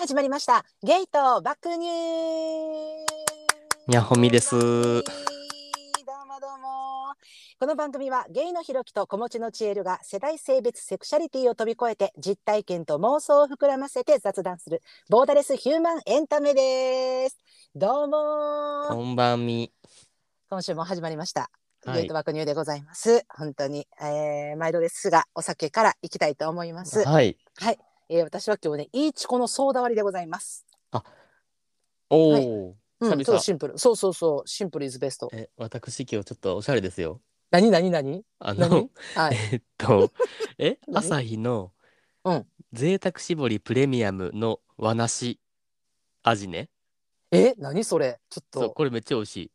始まりました。ゲイと爆乳。にゃほみです。どうもどうも。この番組はゲイのひろきと子持ちのちえるが世代性別セクシャリティを飛び越えて実体験と妄想を膨らませて雑談するボーダレスヒューマンエンタメです。どうも。こんばんみ。今週も始まりました、はい。ゲイと爆乳でございます。本当に、えー、毎度ですがお酒からいきたいと思います。はい。はい、えー、私は今日ねいいチコのソーダ割りでございます。おお、はい。うん、ちょっとシンプル。そうそうそうシンプルイズベスト。え、私今日ちょっとおしゃれですよ。何何何？あ何？の、はい。えっと、え、何？朝日のうん。贅沢搾りプレミアムの和梨味ね。え何それ？ちょっと。これめっちゃ美味しい。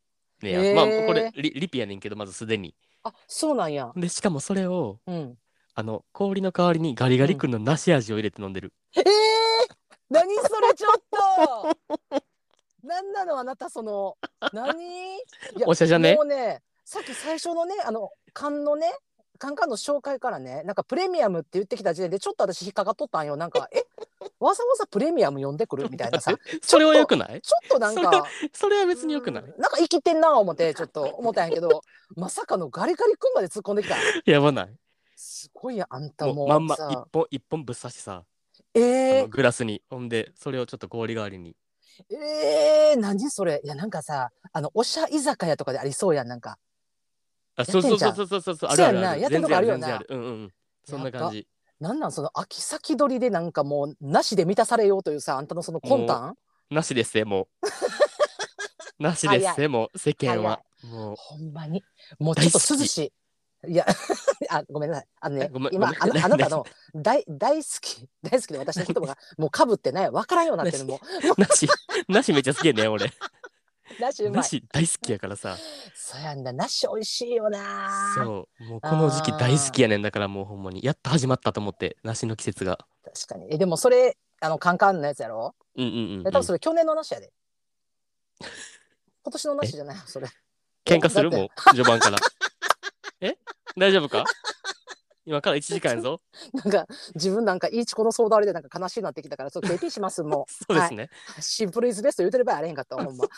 ねや、へー。まあこれリリピやねんけどまずすでに。あそうなんや。でしかもそれをうんあの氷の代わりにガリガリ君の梨味を入れて飲んでる。えー、何それちょっと。何なのあなたその。何？いやおしゃじゃね？もうねさっき最初のねあの缶のねカンカンの紹介からねなんかプレミアムって言ってきた時点でちょっと私引っかかっとったんよ。なんかえ？わざわざプレミアム呼んでくるみたいなさ。それは良くない？ちょっとなんかそれは別に良くない？なんか生きてんな思ってちょっと思ったんやけどまさかのガリガリ君まで突っ込んできた。やばない。すごいやあんたももうまんまさ一本一本ぶっ刺してさ。えあーの、グラスに。ほんでそれをちょっと氷代わりに。えー、何それ。いやなんかさあのおしゃ居酒屋とかでありそうやんなんか。あそうそうそうそうそうそうあるあるある。やんなやってんとこあるよな。うんうん。そんな感じ。なんなんその秋先取りでなんかもうなしで満たされようというさあんたのその魂胆？なしですねもう。なしですねもう 世間は。もう。ほんまに。もうちょっと涼しいいや あごめんなさい。あのね今あのあなたの大大好き大好きで私の言葉が もうかぶってないわ。からんようになってるもう。なしなしめっちゃ好きやね俺。なし大好きやからさ。そうやんだなし美味しいよな。そう。もうこの時期大好きやねんだからもうほんまに。やっと始まったと思って梨の季節が。確かに。えでもそれあのカンカンのやつやろ？うんうんうん、うん。え多分それ去年のなしやで。今年のなしじゃないそれ。喧嘩する？もう序盤からえ？大丈夫か？今から1時間やぞ。なんか自分なんかいいチコの相談あれでなんか悲しいなってきたからちょっと KP しますも そうですね、うシンプルイズベスト言うてればあれへんかったわほんま。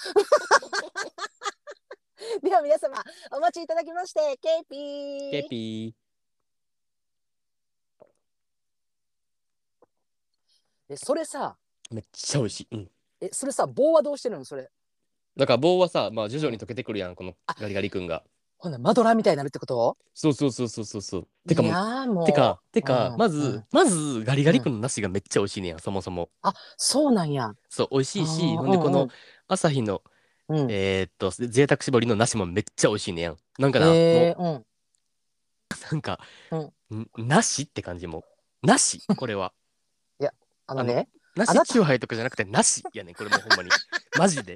では皆様お待ちいただきまして KP ケピえそれさーめっちゃ美味しい、うん、えそれさ棒はどうしてるの？それ。だから棒はさまあ徐々に溶けてくるやんこのガリガリ君がほんならマドラーみたいになるってこと？そうそうそうそうそう。そうてかいもうやーもう。てかてか、うんまず、うん。まずガリガリ君の梨がめっちゃ美味しいねやそもそも。あそうなんや。そう美味しいしほんでこの朝日の、うん。うんえーっと贅沢搾りの梨もめっちゃ美味しいねやん。なんかな、えーう。ん。もうなんか、うん。ん梨って感じも梨？これは。あのね。梨あなた。チューハイとかじゃなくて梨やねんこれもうほんまに。マジで。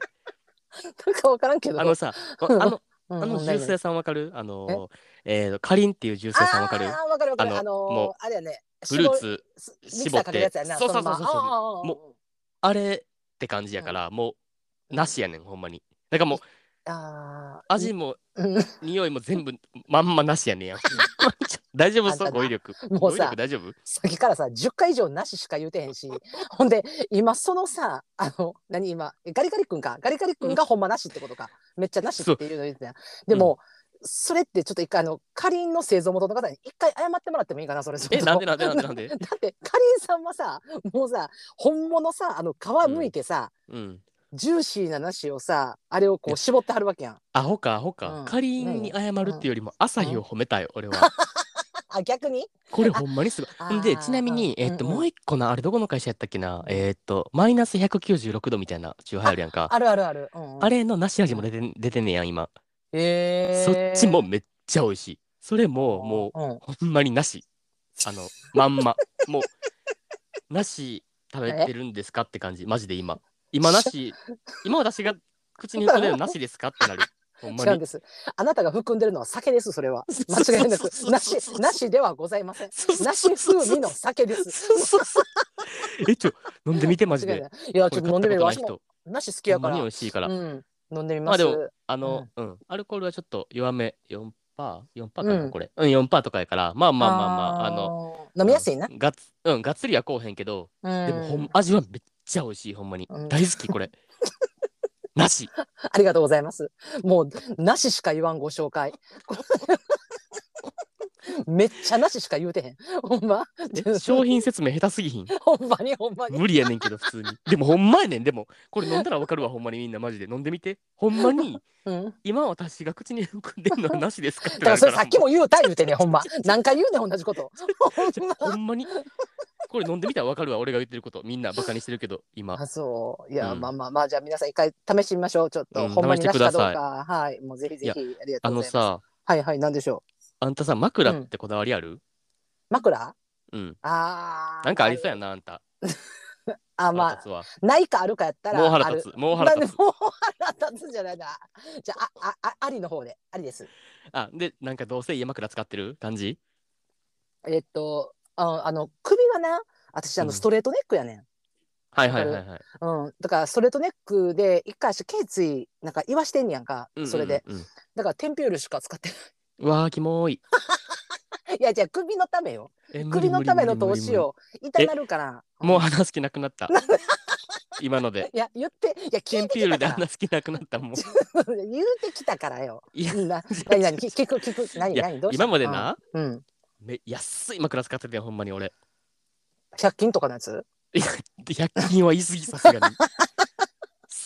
なんかわからんけど。あのさあうん。のああのジュース屋さんわかる？あのえ？ー、かりんっていうジュース屋さんわかる？あーわかるわかる。あのあのーもあれやね。フルーツす絞って。そうそうそうそうもあれって感じやから、もうなしやねんほんまに。だからもうあー味もうん。匂いも全部まんまなしやねんや 大丈夫そう？語彙力。もう語彙さ力大丈夫？さっきからさ10回以上なししか言うてへんし。ほんで今そのさあの何？今えガリガリ君か。ガリガリ君がほんまなしってことか。めっちゃなしっていうの言ってたでも、それってちょっと一回あのかりんの製造元の方に一回謝ってもらってもいいかなそれ。えなんでなんでなんでなんで？だってかりんさんはさもうさ本物さあの皮むいてさ、うんジューシーな梨をさあれをこう絞ってはるわけやん。アホかアホか、うん。かりんに謝るっていうよりも朝日を褒めたい、俺は。あ逆に？これほんまにすごい。あほんでちなみに、えっとうんうん。もう一個なあれどこの会社やったっけな？えっとマイナス196度みたいなチューハイあるやんか。あるあるある、うんうん。あれの梨味も出てん出てんねやん今、えそー、っちもめっちゃ美味しい。それももううん、ほんまになし。あの、まんま。もう、なし食べてるんですかって感じ。マジで今。今なし、今私が口に含んでるの？なしですか？ってなる。ほん。違うんです。あなたが含んでるのは酒ですそれは。間違いなく。なしなしではございません。そうそうなし風味の酒です。え、ちょ、飲んでみて、マジ間違いで。ない。いやちょっと飲んでみるこれ買ったわ私もことなし好きない人。ほんまにやから美味しいから。うん。飲んでみます、まあでもあの、うん、アルコールはちょっと弱め、4%、4%かな、うん。これ。うん、4%とかやから、まあまあまあまあ、あの、の飲みやすいな、がっつ、うん、がっつりはこうへんけど、うん、でもほん、味はめっちゃ美味しいほんまに、うん大好きこれ なしありがとうございます。もうなししか言わんご紹介。めっちゃなししか言うてへん。ほんま？商品説明下手すぎひん？ほんまにほんまに。無理やねんけど普通にでもほんまやねんでもこれ飲んだらわかるわほんまにみんなマジで飲んでみてほんまにうん。だ今私が口に含んでんのはなしですかってからそれなさっきも言うた言うてねほんま。何回言うねん同じこと。ほんま。ほんまにこれ飲んでみたらわかるわ俺が言ってること。みんなバカにしてるけど今。あそう。いや、うん。まあまあまあじゃあ皆さん一回試してみましょう。ちょっと、うんほんまになしかどうか。はいもうぜひぜひありがとあのうございます。さはいはいなんでしょあんたさ枕ってこだわりある？う枕？うん。あーなんかありそうやなあんた。あまあないかあるかやったらもう腹立つ。もう腹立つ。もう腹立つじゃないな。じゃああああありの方で。ありです。あでなんかどうせ家枕使ってる感じ？えっとああの首がな私あうん。のストレートネックやねん、はいはいはいはい。うん、だからストレートネックで一回足頸椎なんか言わしてんねやんか、それでうんうん。うんだからテンピュールしか使ってなうわーキモーいい いやじゃあ首のためよ。え首のための投資を痛なるから。もううん話す気なくなった。今ので。いや言っていやテンピュールで話す気なくなったもん。言うてきたからよ。いやな何何聞聞く聞く。何何どうした？今までな。うん、うん、め安い枕使ってたよほんまに俺。100均とかのやつ？いや100均は言い過ぎさすがに。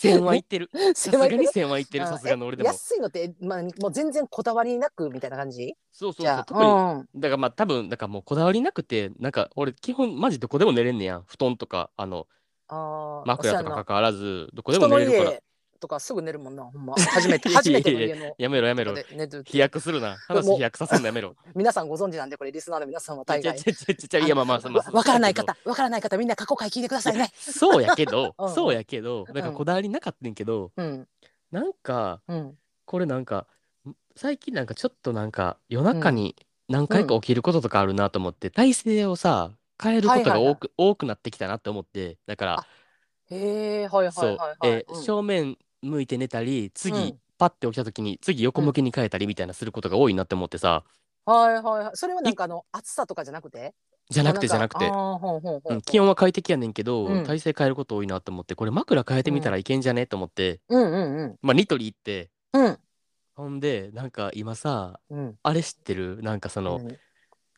1000はい ってる。さすがに1000はいってるあさすがの俺でも。安いのって、まあ、もう全然こだわりなくみたいな感じ？そうそうそう。特にうんだからまあ多分だからもうこだわりなくてなんか俺基本マジどこでも寝れんねやん。布団とかあのあー。枕とか関わらずどこでも寝れるから。家とかすぐ寝るもんなほんま。初めて 初めての家のやめろやめろ。飛躍するな。話飛躍させんのやめろ。皆さんご存知なんでこれリスナーの皆さんは大概。いやまあまあまあわわからない方わからない方みんな過去回聞いてくださいねそうやけどうんそうやけどだからこだわりなかったんけどうんなんかうんこれなんか最近なんかちょっとなんか夜中に何回か起きることとかあるなと思って体勢をさ変えることが多く多くなってきたなって思ってだからあへえはいはいはいはいえーうん正面向いて寝たり次、うん。パッて起きた時に次横向きに変えたりみたいなすることが多いなって思ってさ、はいはいはい。それはなんかあの暑さとかじゃなくて？じゃなくてじゃなくて。あ、ーほんほんほんう。ん、気温は快適やねんけど、うん。体勢変えること多いなと思ってこれ枕変えてみたらいけんじゃね？と思って、うんうんまあニトリ行って。うん。うんほんでなんか今さうん。あれ知ってる？なんかその、何？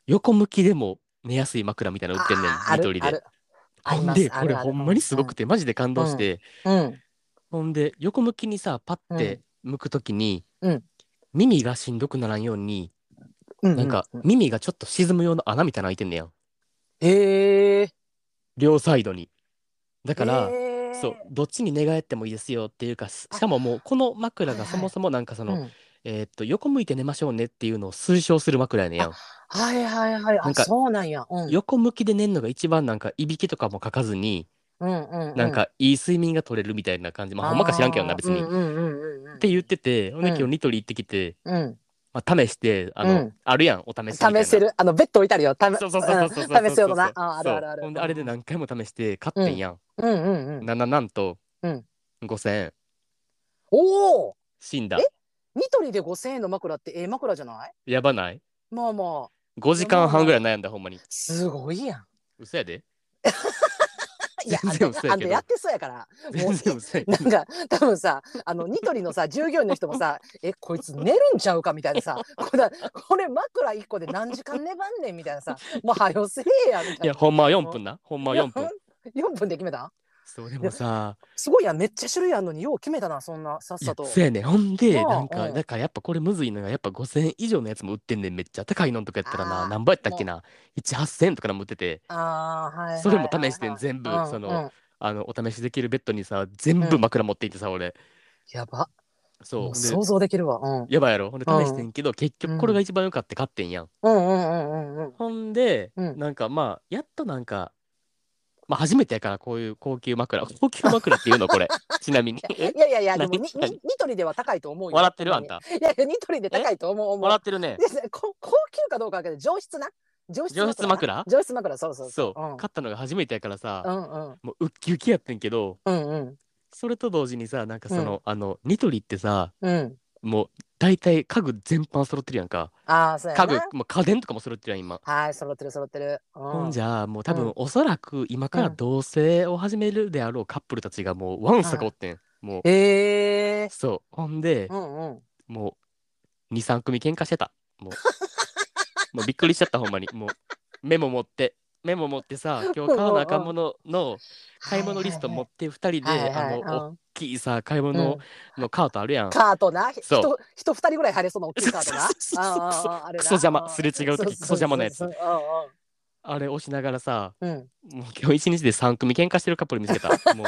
横向きでも寝やすい枕みたいなの売ってんねんニトリで。ある。ありますこれほんまにすごくてマジで感動して、うんほんで横向きにさパッて向くときに、うん。耳がしんどくならんように、うんなんかうう耳がちょっと沈むような穴みたいなの開いてんねやん。へえ。両サイドに。だから、へーそうどっちに寝返ってもいいですよっていうかししかももうこの枕がそもそもなんかその、うん。えーっと横向いて寝ましょうねっていうのを推奨する枕やねん。やんはいはいはい。あなんかそうなんや。うん。横向きで寝るのが一番なんかいびきとかもかかずに、うんうんうなんかいい睡眠が取れるみたいな感じ。まあほんまか知らんけどな別に、うんうんうんって言っててほんで今日うんニトリ行ってきて、うん。まあ、試してあの、うん。あるやんお試し試せる？あのベッド置いてあるよ。たそうそうそうそうそうそう試せようとな。ああるあるある。ほんであれで何回も試して買ってんやん、うん。うんうんなななんと、うん。5000円。おお。死んだ。え？ニトリで5000円の枕ってええ枕じゃない？やばない？まあまあ。5時間半ぐらい悩んだほんまに。すごいやん。嘘やで いやあん全然嘘やってそうやから。も全う なんか多分さあのニトリのさ従業員の人もさ「えこいつ寝るんちゃうか」みたいなさ「これこれ枕1個で何時間粘んねん」みたいなさ「もうはよせえや」みたいな。いやほんまは4分な。ほんまは4分。4分で決めた？そうでもさ。すごいやんめっちゃ種類あんのによう決めたなそんなさっいやさとそうやねん。ほんでなんかうん。だからやっぱこれむずいのがやっぱ5000円以上のやつも売ってんねんめっちゃ。高いのとかやったらあー。な何倍やったっけな。18000円とかのも売ってて。あーはいはいはいはいそれも試してん全部うんそのうんあのお試しできるベッドにさ全部枕持っていってさ俺。やば。そうう想像できるわ。うん。やばいやろ。ほんで試してんけど結局これが一番良かって買ってんやん。うんうんうんうんうん。ほんでうん。なんかまあやっとなんかまあ初めてやからこういう高級枕。高級枕っていうのこれ。ちなみに。えいやいやいやでも に何？にニトリでは高いと思うよ。笑ってるあんた。いやいやニトリで高いと思う思う。笑ってるね。高級かどうかわかんない。上質な？上質枕。上質枕？そうそうそう、う。ん。買ったのが初めてやからさ、うんうん。もうウッキウキやってんけどうんうん。それと同時にさなんかその、あのニトリってさうんもう大体家具全般揃ってるやんか。ああそうや家具なもう家電とかも揃ってるやん今。はい揃ってる揃ってる、うん、ほんじゃもう多分、うん。おそらく今からうん。同棲を始めるであろうカップルたちがもうワンサかおってん、もうええそう。ほんで、うんうん。もう23組喧嘩してた。もう。もうびっくりしちゃったほんまに。もうメモ持って。メモ持ってさ今日買わなあかんものの 買い物リスト持って2人で、はいはいはい。あのうん大きいさ買いうん。物のカートあるやん、カートな。人人二人ぐらい入れそうな大きいカートな。クソ邪魔すれ違う時そクソ邪魔なやつ。あれ押しながらさそううん。うんもう今日一日で3組喧嘩してるカップル見つけた。も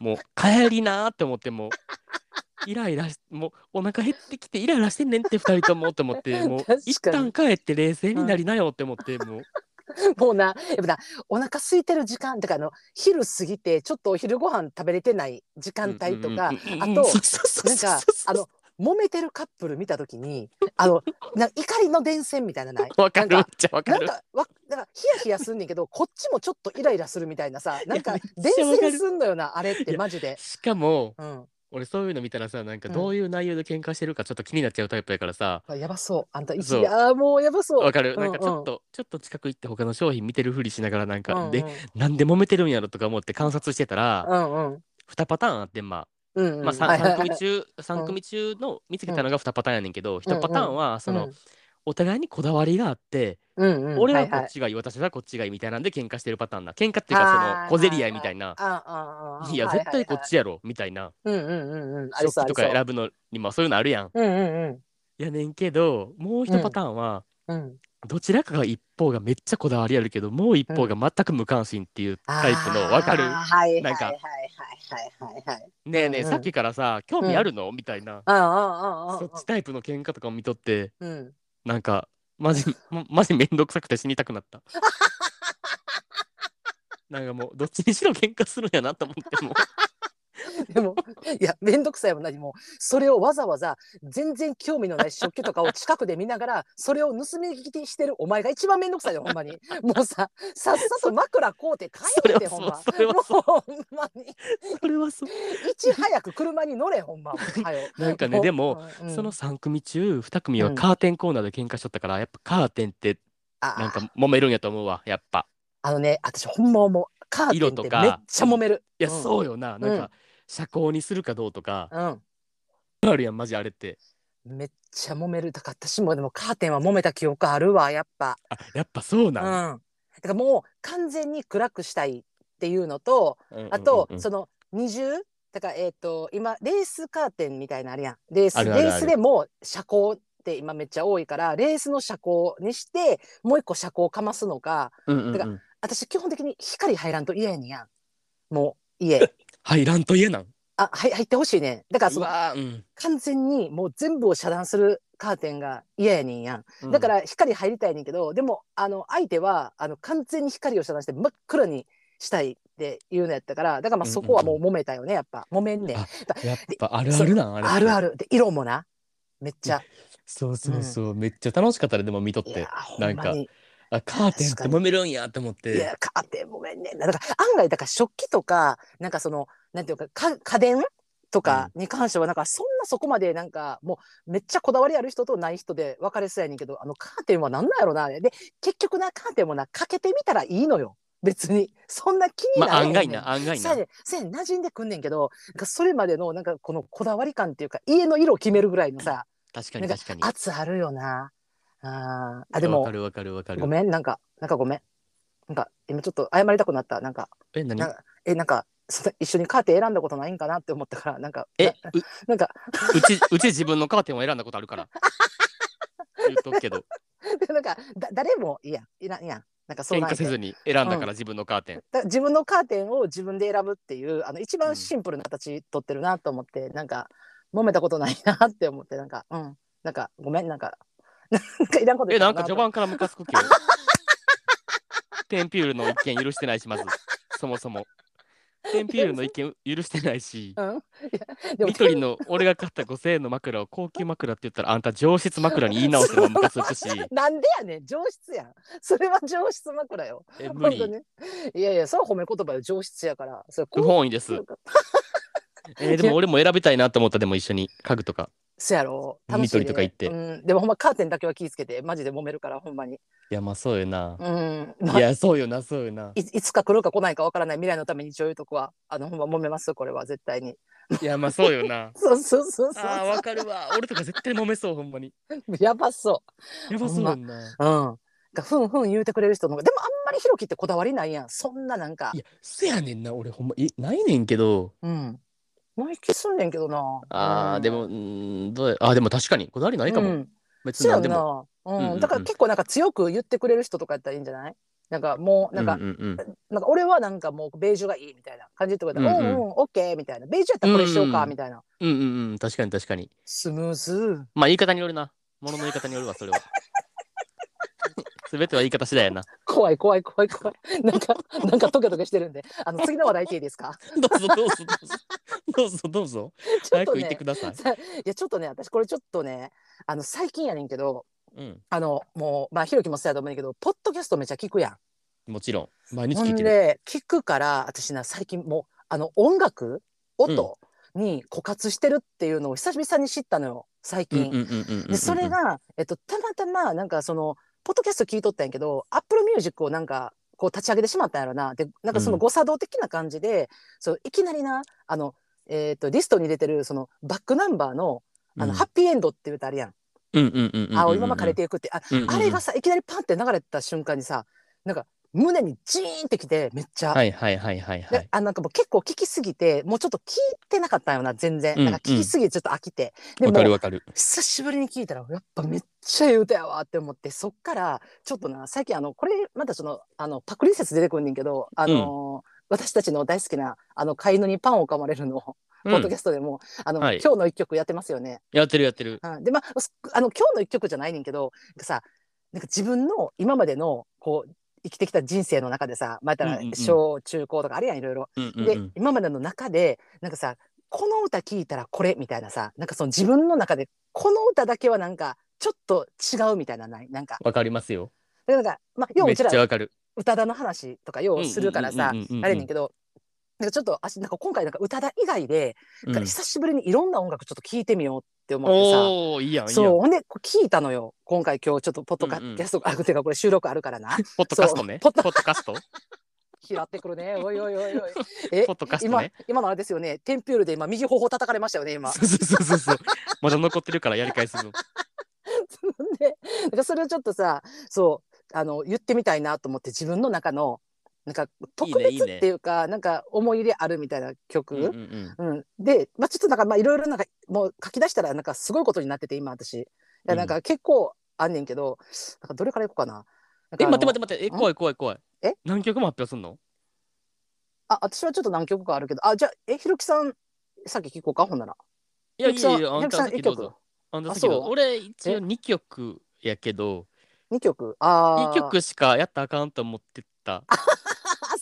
うもう帰りなーって思ってもうイライラしもうお腹減ってきてイライラしてんねんって2人ともって思ってもう 一旦帰って冷静になりなよって思ってもう もうな、やっぱな、お腹空いてる時間、だからあの昼過ぎて、ちょっとお昼ご飯食べれてない時間帯とか、あと、なんか、あの、揉めてるカップル見たときに、あの、な怒りの伝染みたいなのない？わかるめっちゃわかる。なんか、わ、なんか、ヒヤヒヤすんねんけど、こっちもちょっとイライラするみたいなさ、なんか伝染すんのよな、あれってマジで。しかもうん。俺そういうの見たらさなんかうんどういう内容で喧嘩してるかちょっと気になっちゃうタイプやからさ。あやばそう。あんた一そう。時、ああ、もうやばそう。わかる。うんなんかちょっとちょっと近く行って他の商品見てるふりしながらなんかでなんで揉めてるんやろとか思って観察してたらうんうん。2パターンあってんまあ。うんうん。まあ、はいはい 3, 組中三組中の見つけたのが2パターンやねんけど、1パターンはその、うんお互いにこだわりがあって、うんうん、俺はいこい。っちがいい、私はこっちがいいみたいなんで喧嘩してるパターンな喧嘩っていうかその小競り合いみたいな、いや絶対こっちやろみたいな。食器とか選ぶのにもそういうのあるやん。うんうんやねんけどもう1パターンは、うん。うんどちらかが一方がめっちゃこだわりあるけどもう一方が全く無関心っていうタイプの分かる？はいはいなんかはいはいはいはい。はいねえねえ、うんさっきからさ興味あるの？みたいな。そっちタイプの喧嘩とかを見とって。うんなんかマジまマジめんどくさくて死にたくなった。なんかもうどっちにしろ喧嘩するんやなと思っても でもいやめんどくさいも何もそれをわざわざ全然興味のない食器とかを近くで見ながらそれを盗み聞きしてるお前が一番めんどくさいよほんまに。もうささっさと枕こうて帰ってほんま。もうほんまに。それはそう。いち早く車に乗れほんま なんかねでも、うんその3組中2組はカーテンコーナーで喧嘩しとったから、やっぱカーテンってあなんか揉めるんやと思うわやっぱ。あのね私ほんま思う。カーテン色とか。ってめっちゃ揉める。いや、うんそうよな。なんか遮光にするかどうとか、うん。あるやんマジあれって。めっちゃ揉める。だから私もでもカーテンは揉めた記憶あるわやっぱ。あやっぱそううん？なん、だからもう完全に暗くしたいっていうのとうんうんうんうん。あと、その二重？だからえっ、と今レースカーテンみたいなのあるやん。レースあるあるある。レースでも遮光って今めっちゃ多いからレースの遮光にしてもう一個遮光かますのか。うんうんうん。だか私基本的に光入らんと嫌やねんやん。もう家 入らんと家なん？あはい入ってほしいね。んだからそうのわーうん。完全にもう全部を遮断するカーテンが嫌やねんやん。うん。だから光入りたいねんけど、でもあの相手はあの完全に光を遮断して真っ暗にしたいっていうのやったからだからまあそこはもう揉めたよねやっぱ。揉めんねん。やっぱあるあるなんあれあるある。で色もな。めっちゃ。そうそうそう、めっちゃ楽しかったねでも見とって。いやほなんかんまにあカーテンって揉めるんやって思っいてやカーテン揉めんね。んなだから案外だから食器とかなんかそのなんていうかか家電とかに関してはなんかそんなそこまでなんかもうめっちゃこだわりある人とない人で分かれそうやねんけどあのカーテンはなんなんやろな。で結局なカーテンもなかけてみたらいいのよ。別に。そんな気にまあ案外な案外な。そうやね。ん馴染んでくんねんけどなんかそれまでのなんかこのこだわり感っていうか家の色を決めるぐらいのさ確かに確かに。圧あるよなあー。あでもわかるわかるわかる。ごめんなんかなんかごめん。なんか今ちょっと謝りたくなったなんか。え何？なえなんかそ一緒にカーテン選んだことないんかなって思ったからなんかえ なんか。うちうち自分のカーテンを選んだことあるから。言っとくけど。なんかだ誰もいいやんいらんやん。なんかそう喧嘩せずに選んだから自分のカーテン、だ自分のカーテンを自分で選ぶっていうあの一うん。番シンプルな形取ってるなと思って、なんか揉めたことないなって思ってなんかうん。なんかごめんなんかなんかいらんことえなんか序盤からムカつく今日 テンピュールの一件許してないしまず。そもそも。テンピュールの一件許してないし。ニトリの俺が買った5000円の枕を高級枕って言ったらあんた上質枕に言い直すのもムカつくし。なんでやねん。上質やん。それは上質枕よ。え無理。ね。いやいやそれは褒め言葉よ。上質やから。それ不本意です。えーでも俺も選びたいなと思った。でも一緒に家具とかそやろ。楽しい、ね、とか行って。うん、でもほんまカーテンだけは気ぃつけて。マジで揉めるからほんまに。いやまあそうよな、うん、まあいやそうよなそうよな。いいつか来るか来ないかわからない未来のために一応言うとこはあのほんま揉めますよこれは絶対に。いやまあそうよな。そうそうそうそうあーわかるわ。俺とか絶対揉めそうほんまに。やばそやばそうやんな、ううんがふんふん言うてくれる人の方がでもあんまりひろきってこだわりないやん。そんななんか。いやせやねんな俺ほんま。いないねんけどうんない気すんねんけどな。うん。あーでもうーんどうやあーでも確かにこだわりないかも、うん。別そうやんに何でも。な、うん。うんうんうん。だから結構なんか強く言ってくれる人とかやったらいいんじゃない？なんかもうなんか、うんうんうんなんか俺はなんかもうベージュがいいみたいな感じで言ってくれたら、うんうん。うんうん、オッケーみたいな。ベージュやったらこれしようかうんみたいな。うんうんうん。確かに確かに。スムーズ。まあ言い方によるな。ものの言い方によるわそれは 全ては言い方次第やな怖い怖い怖い怖い。なんか、なんかトゲトゲしてるんで。あの、次の話題いいいですか？どうぞどうぞどうぞどうぞどうぞちょっと早く言ってねください、さいや、ちょっとね、私これちょっとね、あの、最近やねんけど、うんあの、もう、まあ、ひろきもそうやと思うんだけど、ポッドキャストめっちゃ聞くやん。もちろん毎日聞いてるで、聞くから、私な、最近もう、あの、音楽、音に枯渇してるっていうのを久々に知ったのよ、最近。でそれが、えっと、たまたまなんかそのポッドキャスト聞いとったんやけど Apple Music をなんかこう立ち上げてしまったんやろな。でなんかそのうん。誤作動的な感じで、そういきなりなあの、えっとリストに出てるそのバックナンバーのあの、うん。ハッピーエンドって歌あるやん「うんうんうんうんうん。青いまま枯れていく」って。あ,、うんうんうん。あれがさいきなりパンって流れた瞬間にさなんか胸にジーンってきてめっちゃ。はいはいはいはいはでいあなんかもう結構聞きすぎてもうちょっと聞いてなかったよな全然、うんなんか聞きすぎてちょっと飽きて、でわもかるわかる。久しぶりに聞いたらやっぱめっちゃいい歌やわって思ってそっからちょっとな最近あのこれまたそのあのパクリ説出てくんねんけどあのー私たちの大好きなあの飼い犬にパンを噛まれるの、うん。ポッドキャストでもあの、はい。今日の一曲やってますよね。やってるやってる。うん、でまあすあの今日の一曲じゃないねんけどなんかさなんか自分の今までのこう生きてきた人生の中でさまた小中高とかあるやんいろいろ。で、うん今までの中でなんかさこの歌聞いたらこれみたいなさなんかその自分の中でこの歌だけはなんかちょっと違うみたいなのない？なんか。わかりますよ。でなんかまあようめっうちらちゃわかる。宇多田の話とかようするからさあれやねんけどなんかちょっとあしなんか今回なんか宇多田以外で、うん。久しぶりにいろんな音楽ちょっと聞いてみようって思ってさ。いいやんそうほんでこう聞いたのよ。今回今日ちょっとポッドキうんうんャスト、あてかこれ収録あるからな。ポッドキャストね。ポッドキャスト？拾ってくるね。おいおいおいおい。えポッドキャスト今ね。今のあれですよね。テンピュールで今右頬叩かれましたよね今。そうそうそうそうそう。まだ残ってるからやり返すの でなんかそれをちょっとさそうあの言ってみたいなと思って自分の中のなんか特別いいね。っていうかなんか思い入れあるみたいな曲、うんうんうん。うん。で、まあ、ちょっとなんかまあいろいろなんかもう書き出したらなんかすごいことになってて今私。いやなんか結構あんねんけど、なんかどれからいこうかな？え待って待っって待ってえ怖い怖い怖い。え？何曲も発表すんの？あ私はちょっと何曲かあるけど。あじゃあえひろきさんさっき聞こうか？ほんなら。いやいやいやあんたひろきうぞあんたあ先どうぞ。そう？俺一応え？2曲やけど。2曲？あー。2曲しかやったらあかんと思ってた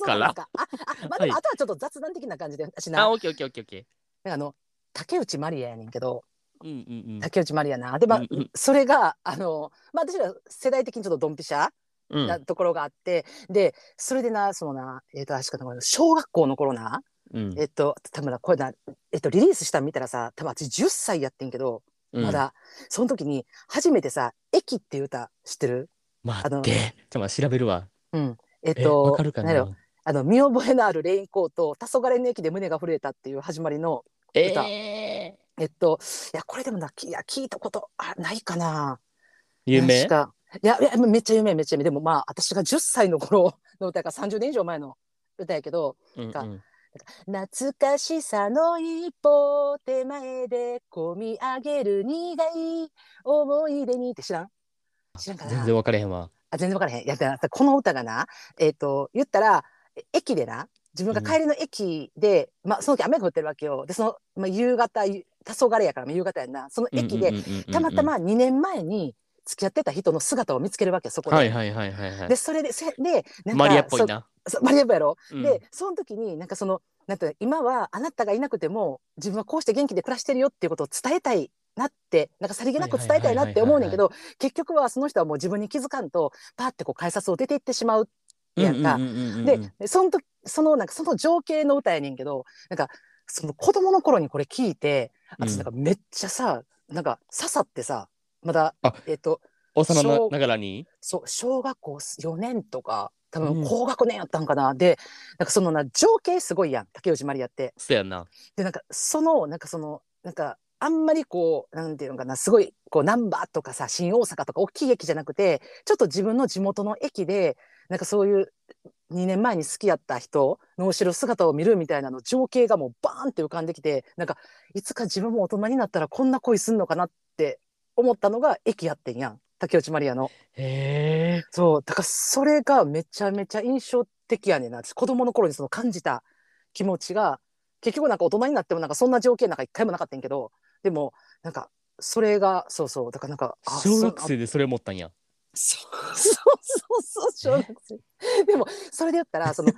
か？ああまああとはちょっと雑談的な感じで私な、あオッケーオッケーオッケーオッケあの竹内まりややねんけど。ーうんうんうん。竹内まりやな。でまあ、うんうん。それがあのまあ私ら世代的にちょっとドンピシャうん。なところがあって、でそれでなそのなえっ、と確かな小学校の頃なうん。えっと多分なこれなえっとリリースしたの見たらさ多分私10歳やってんけどうん。まだ、その時に初めてさ「駅」っていう歌知ってる？待って。ちょっと調べるわ。うん。えっえとわかるかな？あの見覚えのあるレインコート黄昏の駅で胸が震えたっていう始まりの歌。ええっといやこれでもなきいや聞いたことあないかな。ー有名？いやいやめっちゃ有名めっちゃ有名。でもまあ私が10歳の頃の歌やから30年以上前の歌やけどかうんうん。懐かしさの一歩手前で込み上げる苦い思い出にって知らん？知らんかな？全然分かれへんわ。あ全然分からへん。いやこの歌がなえっ、と言ったらえ駅でな自分が帰りの駅で、まあその時雨が降ってるわけよ。でその、まあ、夕方ゆ黄昏やから夕方やんな。その駅で、うんうんうんうんうんたまたま2年前に付き合ってた人の姿を見つけるわけよそこで。はいはいはいはいはい。でそれでせでなんかマリアっぽいな。マリアっぽいやろ、うん。でその時になんかそのなんて今はあなたがいなくても自分はこうして元気で暮らしてるよっていうことを伝えたいなってなんかさりげなく伝えたいなって思うねんけど結局はその人はもう自分に気づかんとパーってこう改札を出ていってしまうやんか。うんうんうんうんうん。ででその時そのなんかその情景の歌やねんけどなんかその子供の頃にこれ聞いて私なんかめっちゃさ、なんか刺さってさまだあえっ、と幼小ながらに？そう小学校4年とか多うん。分高学年やったんかな、でなんかそのな情景すごいやん竹内まりやって。そやな。でなんかそのなんかそのなんかあんまりこうなんていうのかなすごいこう難波とかさ新大阪とか大きい駅じゃなくてちょっと自分の地元の駅でなんかそういう2年前に好きやった人の後ろ姿を見るみたいなの情景がもうバーンって浮かんできてなんかいつか自分も大人になったらこんな恋すんのかなって思ったのが駅やってんやん竹内まりやの。へえ。そうだからそれがめちゃめちゃ印象的やねんな。私子供の頃にその感じた気持ちが結局なんか大人になってもなんかそんな条件なんか一回もなかったんやけどでもなんかそれがそうそうだからなんかあ小学生でそれ思ったんやそうそうそうそう小学生。でもそれで言ったらその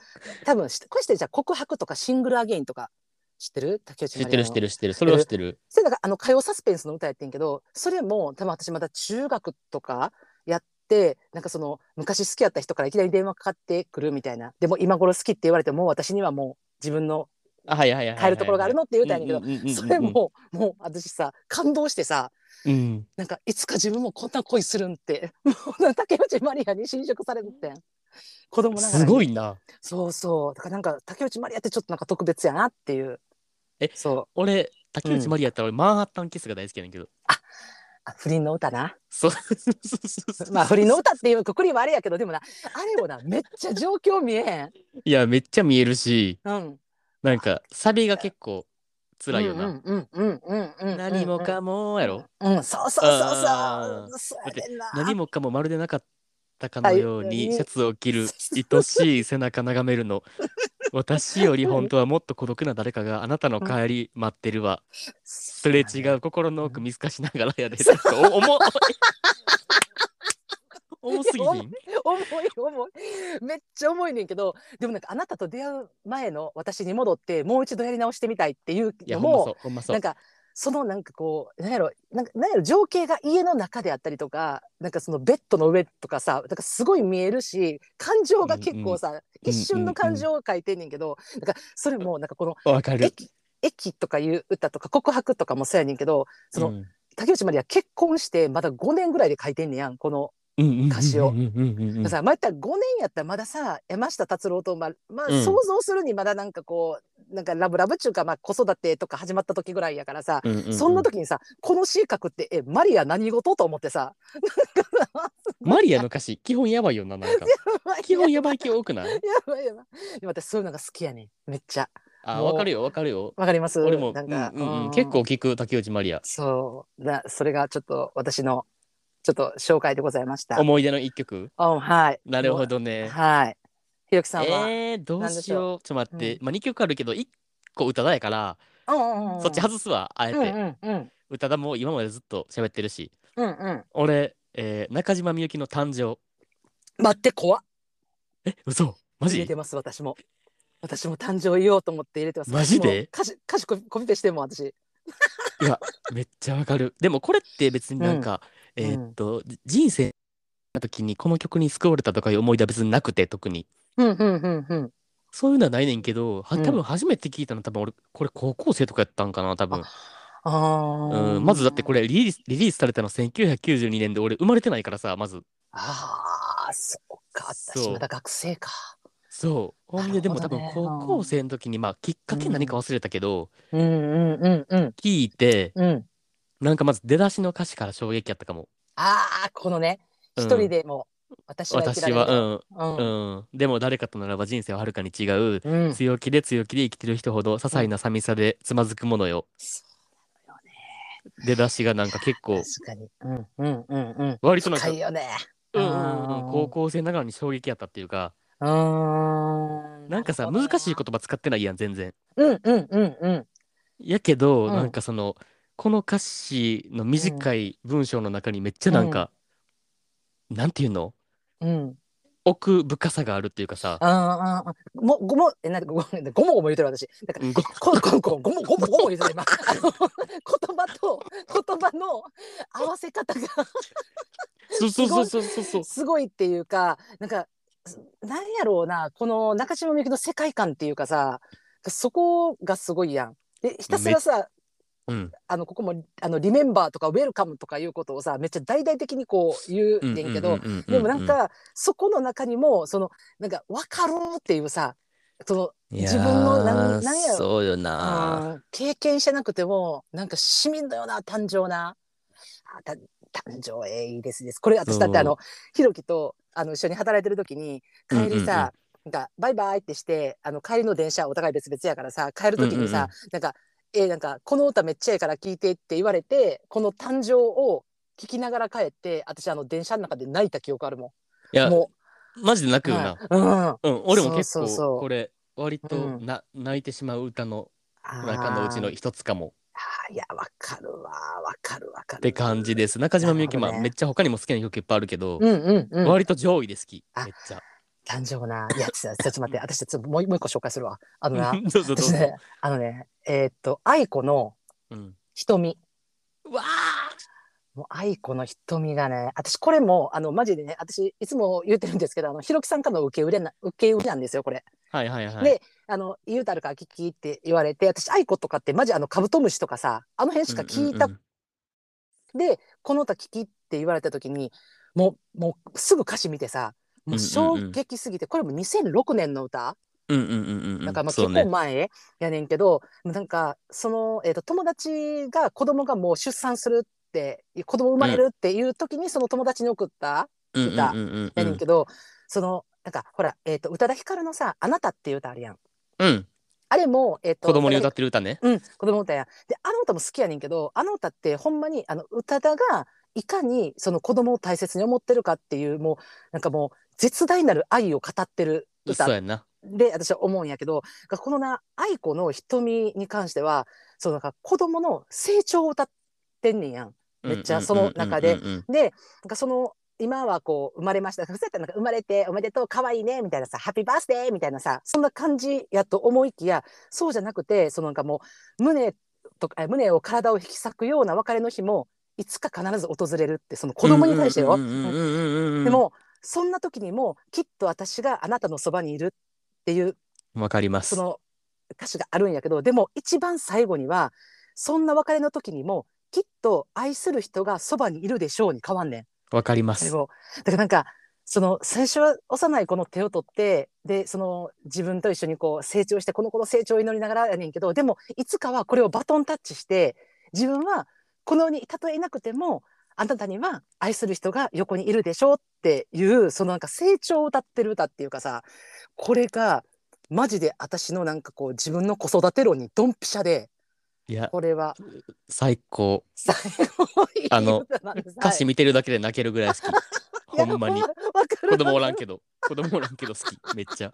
多分しこうしてじゃあ告白とかシングルアゲインとか知ってる？竹内知ってる知ってる知ってる。それは知ってる。それなんかあの歌謡サスペンスの歌やってんけどそれも多分私まだ中学とかやってなんかその昔好きやった人からいきなり電話かかってくるみたいな。でも今頃好きって言われても私にはもう自分のあはいはいはいはいはい。変えるところがあるのって言うたんやけどそれももう私さ感動してさうん。なんかいつか自分もこんな恋するんって。もう竹内まりやに侵食されててん。子供ながらすにごいな。そうそう。だからなんか竹内まりやってちょっとなんか特別やなっていう。えそう。俺竹内まりやったら俺マンハッタンキスが大好きやねんけど。あ不倫の歌な。そう。そうそうそうまあ不倫の歌っていうくくりはあれやけどでもなあれもなめっちゃ状況見えへん。いやめっちゃ見えるし。うん。なんかサビが結構辛いよな。何もかもやろ、うんそうそうそうあそう。そうやねんな。何もかもまるでなかったかのようはい。にシャツを着る愛しい背中眺めるの。私より本当はもっと孤独な誰かがあなたの帰り待ってるわ。すれ違う心の奥見透かしながらやで。お重重すぎひん？重い重い。めっちゃ重いねんけどでもなんかあなたと出会う前の私に戻ってもう一度やり直してみたいっていういやほんまのもそうほんまそう。なんかそのなんかこうなんやろなんかなんやろ情景が家の中であったりとかなんかそのベッドの上とかさなんかすごい見えるし感情が結構さ、一瞬の感情を書いてんねんけど、なんかそれもなんかこのわかる。駅駅とかいう歌とか告白とかもそうやねんけどその、うん。竹内まりや結婚してまだ5年ぐらいで書いてんねやんこの、歌詞をうんうんうんうんうんさまあ言ったら5年やったらまださ山下達郎とままあ、想像するにまだなんかこうなんかラブラブっちゅうか、まあ、子育てとか始まった時ぐらいやからさ、うんうんうんそんな時にさこの詩書くってえマリア何事と思ってさマリアの歌詞基本やばいよななんか基本やばい気多くないやばいやばいでも私そういうのが好きやねめっちゃあわかるよわかるよわかります俺もなんか、うんうん結構聞く竹内まりやそうだそれがちょっと私のちょっと紹介でございました。思い出の一曲？うんはい。なるほどねはい。ひろきさんは。えー、どうしようちょっと待って、うまあ2曲あるけど1個宇多田やから、うんうんうん。そっち外すわあえて、うんうんうん宇多田も今までずっと喋ってるしうんうん。俺、えー中島みゆきの誕生待って怖っ。え嘘？マジ？入れてます私も。私も誕生言おうと思って入れてます。マジで？歌詞歌詞コピペしてんもん私。いやめっちゃわかるでもこれって別になんか、んえーっと、人生の時にこの曲に救われたとかいう思い出は別になくて特にうんうんうんうん。そういうのはないねんけどはうん多分初めて聞いたの多分俺これ高校生とかやったんかな多分ああ。うんまずだってこ。れリリースリリースされたの1992年で俺生まれてないからさまずああそうか私まだ学生か。そうほんででも多分高校生の時にまあきっかけ何か忘れたけど、うんうんうんうん聞いてうん。なんかまず出だしの歌詞から衝撃やったかも。ああこのねうん。一人でも私は生きら私れる。はうん。うん。うん。でも誰かとならば人生ははるかに違う。うん。強気で強気で生きてる人ほど些細な寂しさでつまずくものよ。そうだよね。出だしがなんか結構確かに。うんうんうんうん。割となんか深いよね。うんうん高校生ながらに衝撃やったっていうか。うーん。なんかさ難しい言葉使ってないやん全然。うんうんうんうん。やけど、うん。なんかそのこの歌詞の短い文章の中にめっちゃなんか、なんていうの？うん。奥深さがあるっていうかさ、ああ、も、ごも、え、なんか、ご、ごもごも言うてる私。だから、うんご。こ、こ、こ、ごも、ごも、ごも言うてる今。あの、言葉と、言葉の合わせ方が そうそうそうそうそう。そうすごいっていうか、なんか、なんやろうな、この中島みゆきの世界観っていうかさ、そこがすごいやん。で、ひたすらさ、うん。あのここもあのリメンバーとかウェルカムとかいうことをさめっちゃ大々的にこう言うねんけど、でもなんかそこの中にもそのなんか分かるっていうさその自分のなんなんやろ。そうよな。うん経験してなくてもなんか市民のような誕生なあた誕生えいいですです。これ私だってあのひろきとあの一緒に働いてる時に帰りさ、なんかバイバイってしてあの帰りの電車お互い別々やからさ帰る時にさ、うんうんうん。なんかえーなんかこの歌めっちゃええから聞いてって言われてこの誕生を聞きながら帰って私あの電車の中で泣いた記憶あるもいやん。もマジで泣くう、よな、はい。うん、うん俺も結構これ割とうん。な、泣いてしまう歌の中のうちの一つかも。いやわかるわわかるわかる。って感じです。中島みゆき、まあめっちゃ他にも好きな曲いっぱいあるけど、うんうんうん。割と上位で好き。あめっちゃ誕生な。いや、ちょっと待って、私ちょっともうもう一個紹介するわ。あのな、どうぞどうぞ、私ね、あのね、えーっと、愛子のうん、瞳。うわもう愛子の瞳がね、私これも、あの、マジでね、私いつも言ってるんですけど、あの、ひろきさんからの受け売れな、受け売りなんですよ、これ。ーはいはいはいであの、言うたるから聞きって言われて、私、愛子とかってマジあの、カブトムシとかさ、あの辺しか聞いた、うんうんで、この歌聞きって言われた時に、もう、もうすぐ歌詞見てさ、もう衝撃すぎて、これも2006年の歌うんうんうんうんうん。なんかまあ結構前やねんけど、なんかその、えー、と友達が子供がもう出産するって子供生まれるっていう時にその友達に送った歌やねんけど、そのなんかほら、えー、と宇多田ヒカルのさ「あなた」っていう歌あるやん。うん。あれも、えー、と子供に歌っってる歌ね。うん子供歌や。ん。であの歌も好きやねんけどあの歌ってほんまにあの宇多田がいかにその子供を大切に思ってるかっていうもうなんかもう絶大なる愛を語ってる歌。で私は思うんやけどこのな愛子の瞳に関してはそのなんか子供の成長を歌ってんねんやん。めっちゃその中で。でなんかその今はこう生まれました。そうやったらなんか生まれておめでとう可愛いねみたいなさハッピーバースデーみたいなさそんな感じやと思いきやそうじゃなくてそのなんかもう胸とかえ胸を体を引き裂くような別れの日もいつか必ず訪れるってその子供に対してよ。でもそんな時にもきっと私があなたのそばにいるっていうわかります。その歌詞があるんやけどでも一番最後にはそんな別れの時にもきっと愛する人がそばにいるでしょうに変わんねん。わかります。だからなんかその最初は幼い子の手を取ってでその自分と一緒にこう成長してこの子の成長を祈りながらやねんけどでもいつかはこれをバトンタッチして自分はこの世にたとえいなくてもあなたには愛する人が横にいるでしょうっていうそのなんか成長を歌ってる歌っていうかさこれがマジで私のなんかこう自分の子育て論にドンピシャでいやこれは最高。最後いいあの歌詞見てるだけで泣けるぐらい好き。は いほんまに。子供おらんけど。子供おらんけど好き。めっちゃ。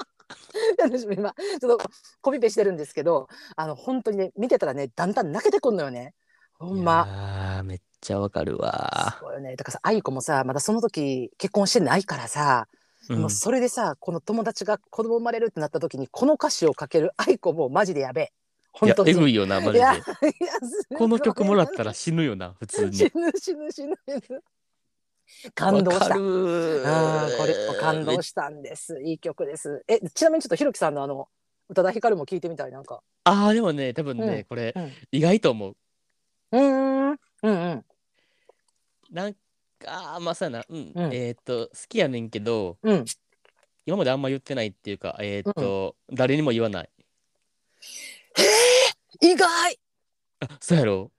私も今ちょっとコピペしてるんですけどあの本当にね見てたらねだんだん泣けてくんのよね。ほんま。いやーめっちゃわかるわ。そうよね。だからさ愛子もさまだその時結婚してないからさ、うん。もうそれでさこの友達が子供生まれるってなった時にこの歌詞をかける愛子もマジでやべえ。本当に。えぐいよなマジで。この曲もらったら死ぬよな普通に。死ぬ死ぬ死ぬ。感動した。るあーこれも感動したんです。いい曲です。えちなみにちょっとひろきさんのあの宇多田ヒカルも聞いてみたいなんか。あーでもね多分ね、うん。これ、うん。意外と思う。うーんうんうんなんかまあそうやな、うん。うん。えーっと好きやねんけどうん。今まであんま言ってないっていうかえーっと、誰にも言わない。意外。あそうやろ？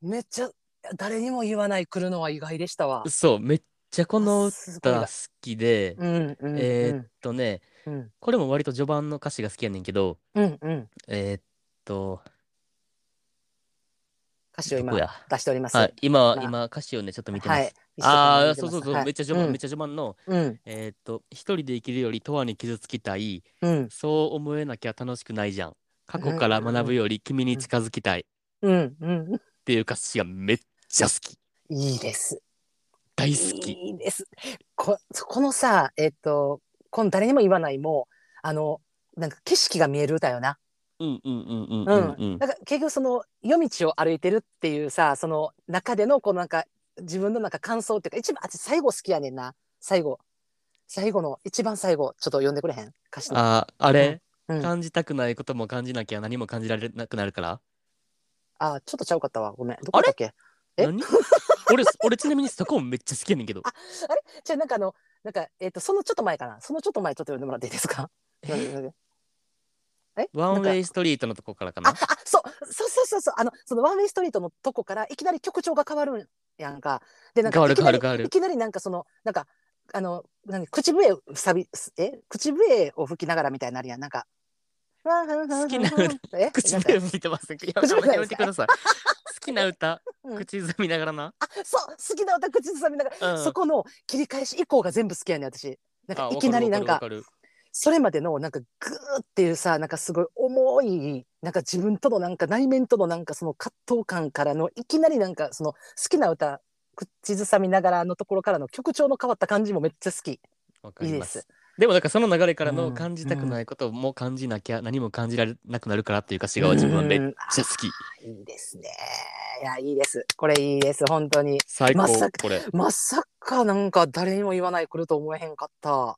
めっちゃ誰にも言わない来るのは意外でしたわ。そうめっちゃこのすご歌好きで、うんうん。えーっとねうん。これも割と序盤の歌詞が好きやねんけどうんうん。えーっと歌詞を今出しております。はい。今、まあ今歌詞をねちょっと見てます、はい。ああそうそうそう、命見てますめっちゃ序盤、はいめっちゃ序盤のうん。えーっと一人で生きるより永遠に傷つきたい。うん。そう思えなきゃ楽しくないじゃん。過去から学ぶより君に近づきたい。っうん。うん。ていう歌詞がめっちゃ好き。いいです。大好き。いいです。ここのさえっとこの誰にも言わないもあのなんか景色が見える歌よな。うんうんうんうんううん。んうん。なんか結局その夜道を歩いてるっていうさその中でのこのなんか自分のなんか感想っていうか一番あ最後好きやねんな。最後。最後の一番最後ちょっと読んでくれへん？歌詞の。あーあれ、うん。感じたくないことも感じなきゃ何も感じられなくなるから？あちょっとちゃうかったわ。ごめん。どこだっけ？え？何？俺俺ちなみにそこめっちゃ好きやねんけど。じゃあなんかあのなんかえっ、とそのちょっと前かな。そのちょっと前ちょっと読んでもらっていいですか？え？ワンウェイストリートのとこからかあ、あな、そう、そうそうそうそう、あの、そのワンウェイストリートのとこから、いきなり曲調が変わるんやんか。で、なんか、変わるいきなり変わる変わる。いきなりなんか、その、なんか、あの、何、口笛さび、え、口笛を吹きながらみたいになるやん、なんか。好きな歌。え、口笛吹いてますや口笛やめてください好きな歌。うん。口ずみながらな、あ、そう、好きな歌口ずさみながら、うん、そこの切り返し以降が全部好きやねん、私。なんか、あいきなりなんかそれまでのなんかグーっていうさなんかすごい重いなんか自分とのなんか内面とのなんかその葛藤感からのいきなりなんかその好きな歌口ずさみながらのところからの曲調の変わった感じもめっちゃ好き。るわかりまいいですす。でもなんかその流れからのうん感じたくないことも感じなきゃ何も感じられなくなるからっていう歌詞が自分はめっちゃ好きいいですね。いやいいです。これいいです本当に。最高まさかこれまさかなんか誰にも言わない来ると思えへんかった。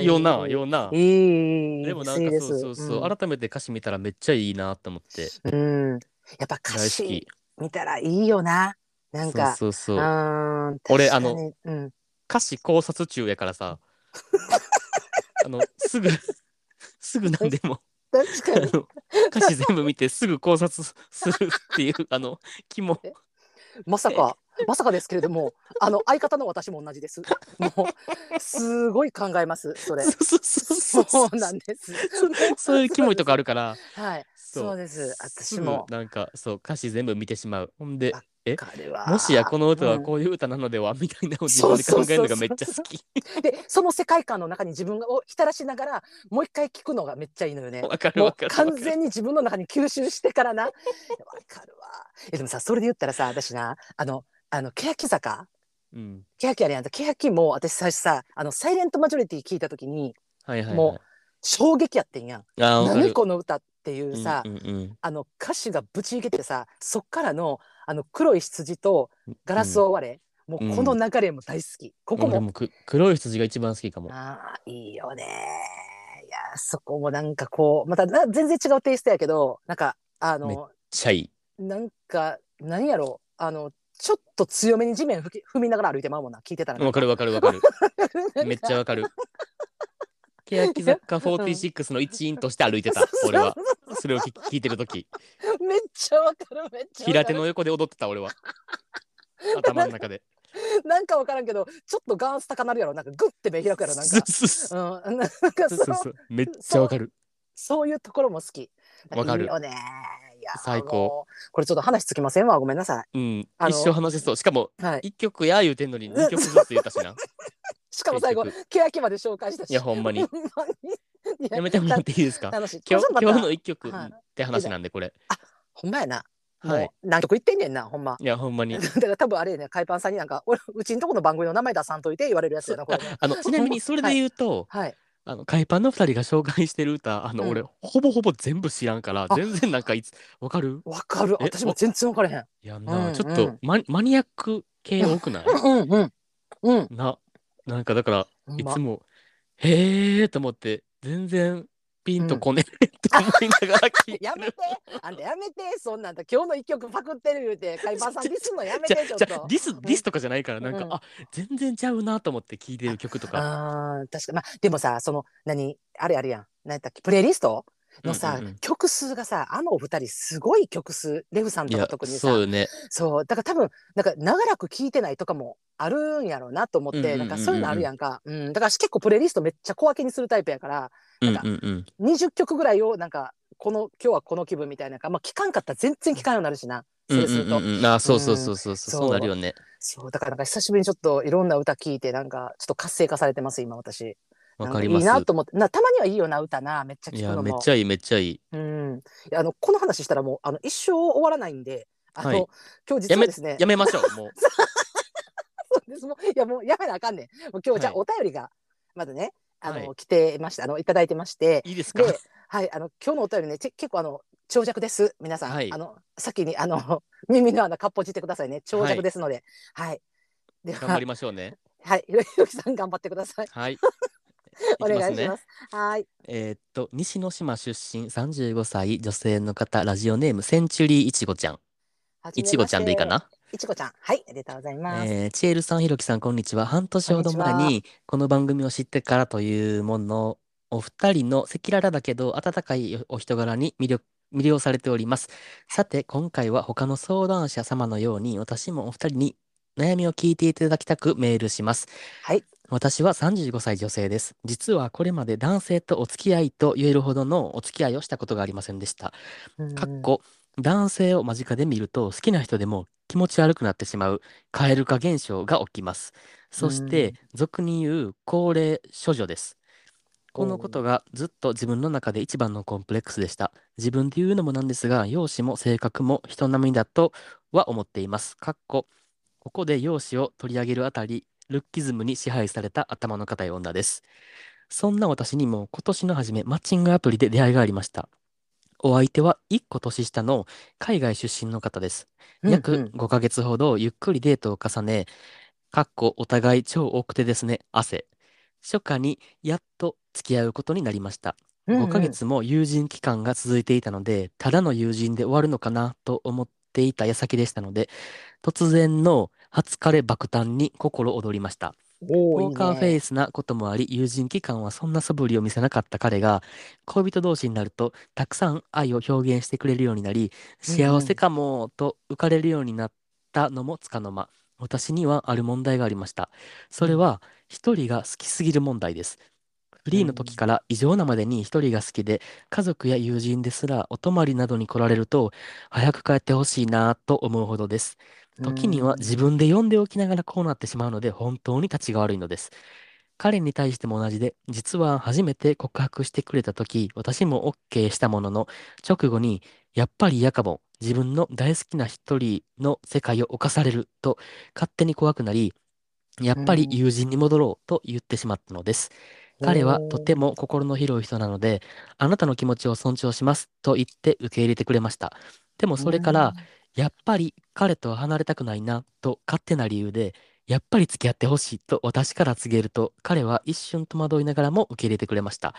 よなよな。いいいでもなんかそうそうそう、ん。改めて歌詞見たらめっちゃいいなと思って。うん、やっぱ歌大好詞き。見たらいいよな。なんか。そうそうそう。俺確かに。うん、歌詞考察中やからさ。あのすぐすぐ何でも。確かに。あの歌詞全部見てすぐ考察するっていうあの肝。まさか まさかですけれどもあの相方の私も同じです。もうすごい考えますそれ。そうそうそうそそううなんです。そういうキモいとこあるから。はい。そう。です。私も。なんかそう歌詞全部見てしまう。ほんでえもしやこの歌はうん。こういう歌なのでは、みたいなのを自分で考えるのがめっちゃ好き。でその世界観の中に自分を浸らしながらもう一回聞くのがめっちゃいいのよね。わかるわかる。完全に自分の中に吸収してからな。わかるわ。えでもさそれで言ったらさ私なあのあの欅坂？うん。欅あれやん欅も私最初さあのサイレントマジョリティ聞いた時にはいはい、はい。も衝撃やってんやん。何この歌っていうさ、うんうんうんあの歌詞がぶちいけてさそっからのあの黒い羊とガラスを割れ、もうこの流れも大好き、ここも、俺もく黒い羊が一番好きかも。ああいいよねいやそこもなんかこうまたな全然違うテイストやけどなんかあめっのちゃいい。なんか何やろあのちょっと強めに地面踏みながら歩いてまうもんな聞いてたらわかるわかるわかる。めっちゃわかる。欅坂46の一員として歩いてた、俺は。それを聞聞いてるとき。めっちゃわかるめっちゃ平手の横で踊ってた、俺は。頭の中で。なんかわからんけどちょっとガンス高なるやろなんかグッて目開くやろなんかそうん、なんかそそうめっちゃわかる。そういうところも好き。わかるよね。いや最高これちょっと話つきませんわ。ごめんなさうん。一生話せそう。しかも、い。はい。一曲や言うてんのに二曲ずつ言ったしな。しかも最後結、欅まで紹介したし。いやほんまに ややめてもらっていいですか？今日今日の一曲はいって話なんでこれ。ほんまやな。はい何曲言ってんねんな、ほんま。いやほんまに。だから多分あれやね、海パンさんになんか、俺、うちんとこの番組の名前出さんといて言われるやつやな、これね。あのちなみにそれで言うと、はい。あの海パンの二人が紹介してる歌あの、うん俺ほぼほぼ全部知らんからあ全然なんかいつわかる？わかる。え私も全然わからへん。やんな、うんちょっとマニマニアック系多くない？うんうん。うん。ななんかだからほんまいつもへえと思って全然ピンとこねえと思いながら聞いて やめて。る。あんたやめて。そんなんだ。今日の一曲パクってる言うて海パンさんディスんのやめじてちょっと。ディスディスとかじゃないからなんか、うん。あ全然ちゃうなと思って聞いてる曲とか。あー確かまあでもさその何あれあるやん。何やったっけ？プレイリスト？のさ、うんうんうん。曲数がさあのお二人すごい曲数。レフさんとか特にさ。そうよね。そう。だから多分なんか長らく聴いてないとかもあるんやろうなと思って、うんうんうんうんなんかそういうのあるやんか、うん、だから私結構プレイリストめっちゃ小分けにするタイプやからうんなんかうんうん。20曲ぐらいをなんかこの今日はこの気分みたいなかまあ聞かんかったら全然聞かんようになるしな。それすると、うんうんうそうそうそうそうそう、うん。そうなるよね。そう。だからなんか久しぶりにちょっといろんな歌聞いてなんかちょっと活性化されてます今私。わかります。いいなと思って。なたまにはいいよな歌な。めっちゃ聞くのも。めっちゃいいめっちゃいい。うん。あのこの話したらもうあの一生終わらないんであの、はい。今日実はですねやめましょうもう。そうです。もういやもうやめなあかんねん。もう今日じゃあはい。お便りがまずねあの、はい。来てましてあのいただいてまして。いいですか？ではいあの今日のお便りねち結構あの長尺です。皆さん、はい。あの先にあの 耳の穴かっぽじってくださいね。長尺ですので。はい、では。頑張りましょうね。はい。ひろゆきさん頑張ってください。はい。お願いします。はーい。えーっと、西之島出身35歳女性の方、ラジオネームセンチュリーいちごちゃん。いちごちゃんでいいか。な？いちごちゃん。はい、ありがとうございます。えー、チエルさん、ひろきさん、こんにちは。半年ほど前にに、この番組を知ってからというもの、お二人の赤裸々だけど、温かいお人柄に魅力、魅了されております。さて、今回は他の相談者様のように、私もお二人に悩みを聞いていただきたくメールします。はい。私は35歳女性です。実はこれまで男性とお付き合いと言えるほどのお付き合いをしたことがありませんでした。うんかっこ男性を間近で見ると好きな人でも気持ち悪くなってしまう蛙化現象が起きます。そして俗に言う高齢処女です。このことがずっと自分の中で一番のコンプレックスでした。自分で言うのもなんですが、容姿も性格も人並みだとは思っています。かっこここで容姿を取り上げるあたり、ルッキズムに支配された頭の固い女です。そんな私にも今年の初め、マッチングアプリで出会いがありました。お相手は1個年下の海外出身の方です。うん約うん5ヶ月ほどゆっくりデートを重ね、かっこお互い超奥手ですね、汗。初夏にやっと付き合うことになりました。うんうん5ヶ月も友人期間が続いていたので、ただの友人で終わるのかなと思っていた矢先でしたので、突然の初彼爆誕に心躍りました。おーポーカーフェイスなこともあり、友人期間はそんな素振りを見せなかった彼が、恋人同士になると、たくさん愛を表現してくれるようになり、幸せかもと浮かれるようになったのもつかの間、私にはある問題がありました。それは、一人が好きすぎる問題です。フリーの時から異常なまでに一人が好きで、家族や友人ですらお泊まりなどに来られると、早く帰ってほしいなと思うほどです。時には自分で呼んでおきながらこうなってしまうので本当に立ちが悪いのです。彼に対しても同じで、実は初めて告白してくれた時、私も OK したものの、直後に、やっぱり嫌かも、自分の大好きな一人の世界を侵されると勝手に怖くなり、やっぱり友人に戻ろうと言ってしまったのです。彼はとても心の広い人なので、あなたの気持ちを尊重しますと言って受け入れてくれました。でもそれから、やっぱり彼とは離れたくないなと勝手な理由で、やっぱり付き合ってほしいと私から告げると、彼は一瞬戸惑いながらも受け入れてくれました。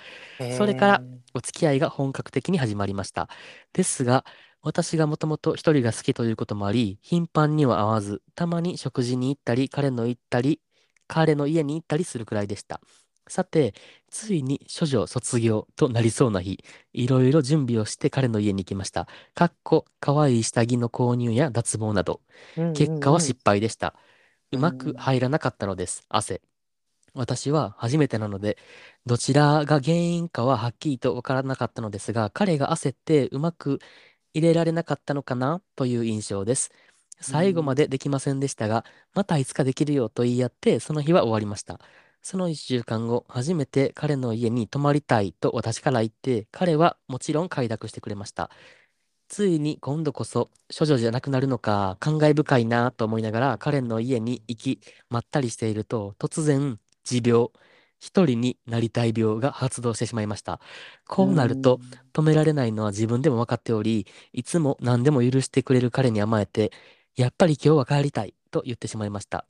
それからお付き合いが本格的に始まりました。ですが、私がもともと一人が好きということもあり、頻繁には会わず、たまに食事に行ったり、彼の行ったり、彼の家に行ったりするくらいでした。さて、ついに処女卒業となりそうな日、いろいろ準備をして彼の家に行きました。かっこ、可愛い下着の購入や脱毛など。結果は失敗でした。うまく入らなかったのです。汗。私は初めてなので、どちらが原因かははっきりとわからなかったのですが、彼が焦ってうまく入れられなかったのかな？という印象です。最後までできませんでしたが、またいつかできるよと言い合って、その日は終わりました。その一週間後、初めて彼の家に泊まりたいと私から言って、彼はもちろん快諾してくれました。ついに今度こそ処女じゃなくなるのか感慨深いなと思いながら彼の家に行きまったりしていると突然持病一人になりたい病が発動してしまいました。こうなると止められないのは自分でも分かっておりいつも何でも許してくれる彼に甘えてやっぱり今日は帰りたいと言ってしまいました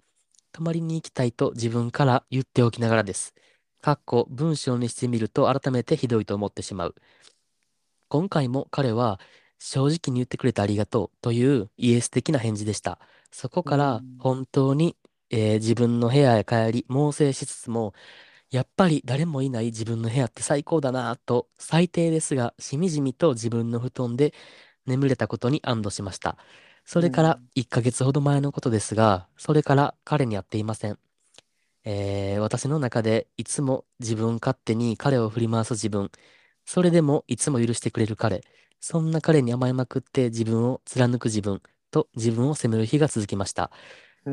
泊まりに行きたいと自分から言っておきながらですかっこ文章にしてみると改めてひどいと思ってしまう今回も彼は正直に言ってくれてありがとうというイエス的な返事でした。そこからうん本当に、えー自分の部屋へ帰り、猛省しつつも、やっぱり誰もいない自分の部屋って最高だなぁと、最低ですが、しみじみと自分の布団で眠れたことに安堵しました。それから1ヶ月ほど前のことですが、それから彼に会っていません。えー私の中でいつも自分勝手に彼を振り回す自分、それでもいつも許してくれる彼、そんな彼に甘えまくって自分を貫く自分と自分を責める日が続きました。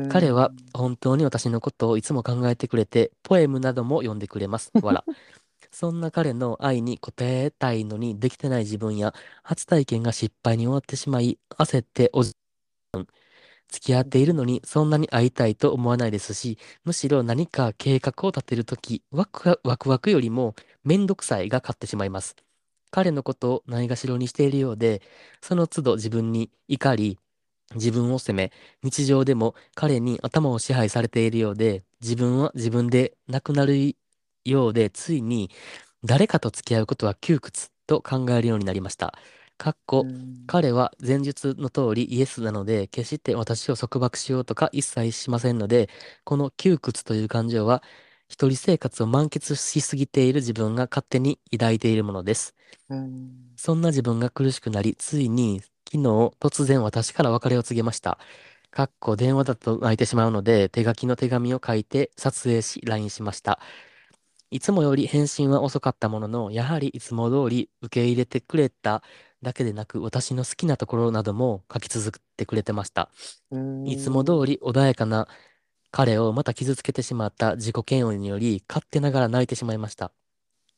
彼は本当に私のことをいつも考えてくれて、ポエムなども読んでくれます。わら。そんな彼の愛に応えたいのにできてない自分や、初体験が失敗に終わってしまい、焦っておじ、付き合っているのにそんなに会いたいと思わないですし、むしろ何か計画を立てるとき、ワクワクよりもめんどくさいが勝ってしまいます。彼のことをないがしろにしているようで、その都度自分に怒り、自分を責め、日常でも彼に頭を支配されているようで、自分は自分でなくなるようで、ついに誰かと付き合うことは窮屈と考えるようになりました。かっこ、うん彼は前述の通りイエスなので、決して私を束縛しようとか一切しませんので、この窮屈という感情は、一人生活を満喫しすぎている自分が勝手に抱いているものです。うんそんな自分が苦しくなり、ついに昨日突然私から別れを告げました。かっこ電話だと泣いてしまうので、手書きの手紙を書いて撮影し LINE しました。いつもより返信は遅かったものの、やはりいつも通り受け入れてくれただけでなく、私の好きなところなども書き続けてくれてました。うんいつも通り穏やかな彼をまた傷つけてしまった自己嫌悪により、勝手ながら泣いてしまいました。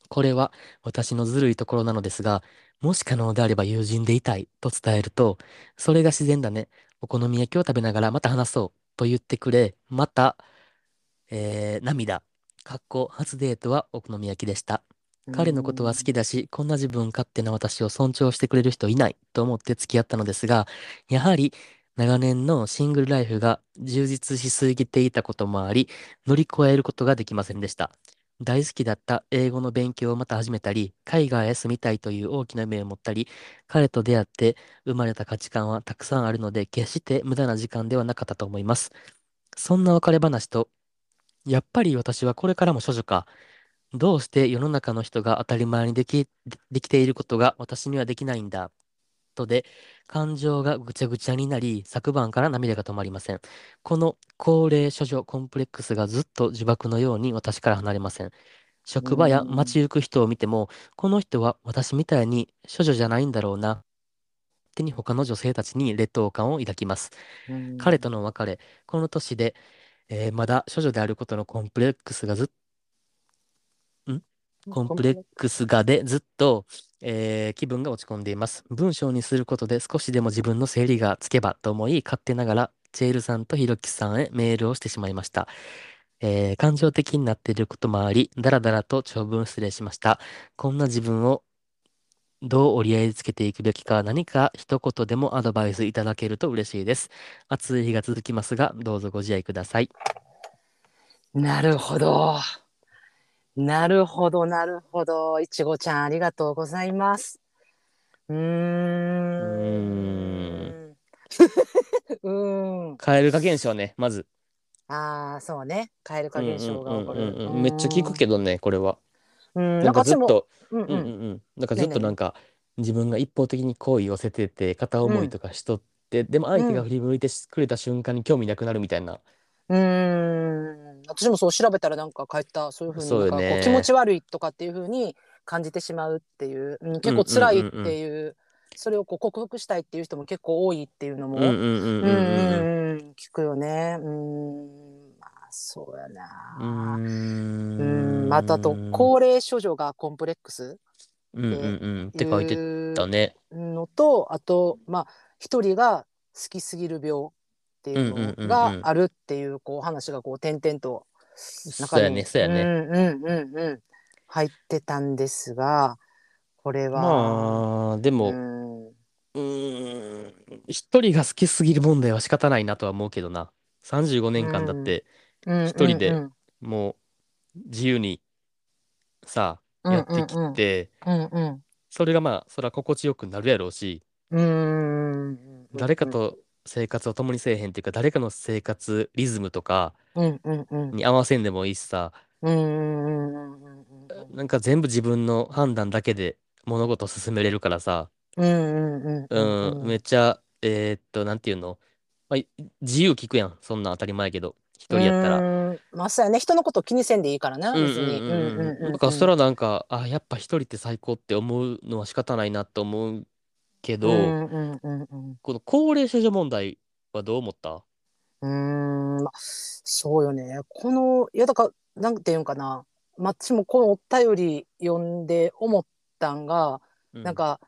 これは私のずるいところなのですが、もし可能であれば友人でいたいと伝えると、それが自然だね。お好み焼きを食べながらまた話そうと言ってくれ、また、えー涙。かっこ初デートはお好み焼きでした。彼のことは好きだし、こんな自分勝手な私を尊重してくれる人いないと思って付き合ったのですが、やはり長年のシングルライフが充実しすぎていたこともあり、乗り越えることができませんでした。大好きだった英語の勉強をまた始めたり、海外へ住みたいという大きな夢を持ったり、彼と出会って生まれた価値観はたくさんあるので、決して無駄な時間ではなかったと思います。そんな別れ話と、やっぱり私はこれからも処女か。どうして世の中の人が当たり前にでき、でできていることが私にはできないんだ？とで、感情がぐちゃぐちゃになり、昨晩から涙が止まりません。この高齢処女コンプレックスがずっと呪縛のように私から離れません。職場や街行く人を見ても、この人は私みたいに処女じゃないんだろうな。手に他の女性たちに劣等感を抱きます。うん彼との別れ、この年で、えーまだ処女であることのコンプレックスがずっコンプレックスがでずっと、えー気分が落ち込んでいます。文章にすることで少しでも自分の整理がつけばと思い、勝手ながらチェールさんとひろきさんへメールをしてしまいました。えー感情的になっていることもあり、だらだらと長文失礼しました。こんな自分をどう折り合いつけていくべきか、何か一言でもアドバイスいただけると嬉しいです。暑い日が続きますが、どうぞご自愛ください。なるほど。なるほど、なるほど。いちごちゃん、ありがとうございます。うーん。うーん。蛙化現象ね、まず。ああ、そうね。蛙化現象が起こる。めっちゃ聞くけどね、これは。うん。なんかずっと、うんうん。うん。なんかずっとなんか、自分が一方的に好意を寄せてて、片思いとかしとって、でも相手が振り向いてくれた瞬間に興味なくなるみたいな。うーん。私もそう調べたらなんか書いた、そういうふうにそうよねなんかこう気持ち悪いとかっていうふうに感じてしまうっていう、うん、結構辛いっていう、それをこう克服したいっていう人も結構多いっていうのも、うんうんうんうんうんうん。うんうん聞くよね。うん。まあそうやな。うーんうん。またあと高齢処女がコンプレックスうんうんうんって書いてたね。のとあとまあ一人が好きすぎる病っていうのがあるっていうこう話がこう点々とそうやね、そうやね。うんうんうんうん入ってたんですがこれは、まあ、でうも、ん。うーん、一人が好きすぎる問題は仕方ないなとは思うけどな。35年間だって、うん。一人でもう自由にさ、うんやってきて、それがまあ、それは心地よくなるやろうし、誰かと生活を共にせえへんっていうか、誰かの生活リズムとかうんうんうん。に合わせんでもいいしさ、うんうんうんうんうん。なんか全部自分の判断だけで物事を進めれるからさ、うんうんうんうん、めっちゃ、えーっと、なんていうの、まあ、い自由聞くやん、そんなん当たり前やけど、一人やったら。らまあそうやね。人のこと気にせんでいいからなうんうん別に。うんうん。だからそれはなんか、あ、やっぱ一人って最高って思うのは仕方ないなと思うけど、うんうんうんうんこの高齢処女問題はどう思った？うーん、まあ、そうよね。この、いや、だから、なんていうんかな。私もこのお便り読んで思ったんが、なん、か、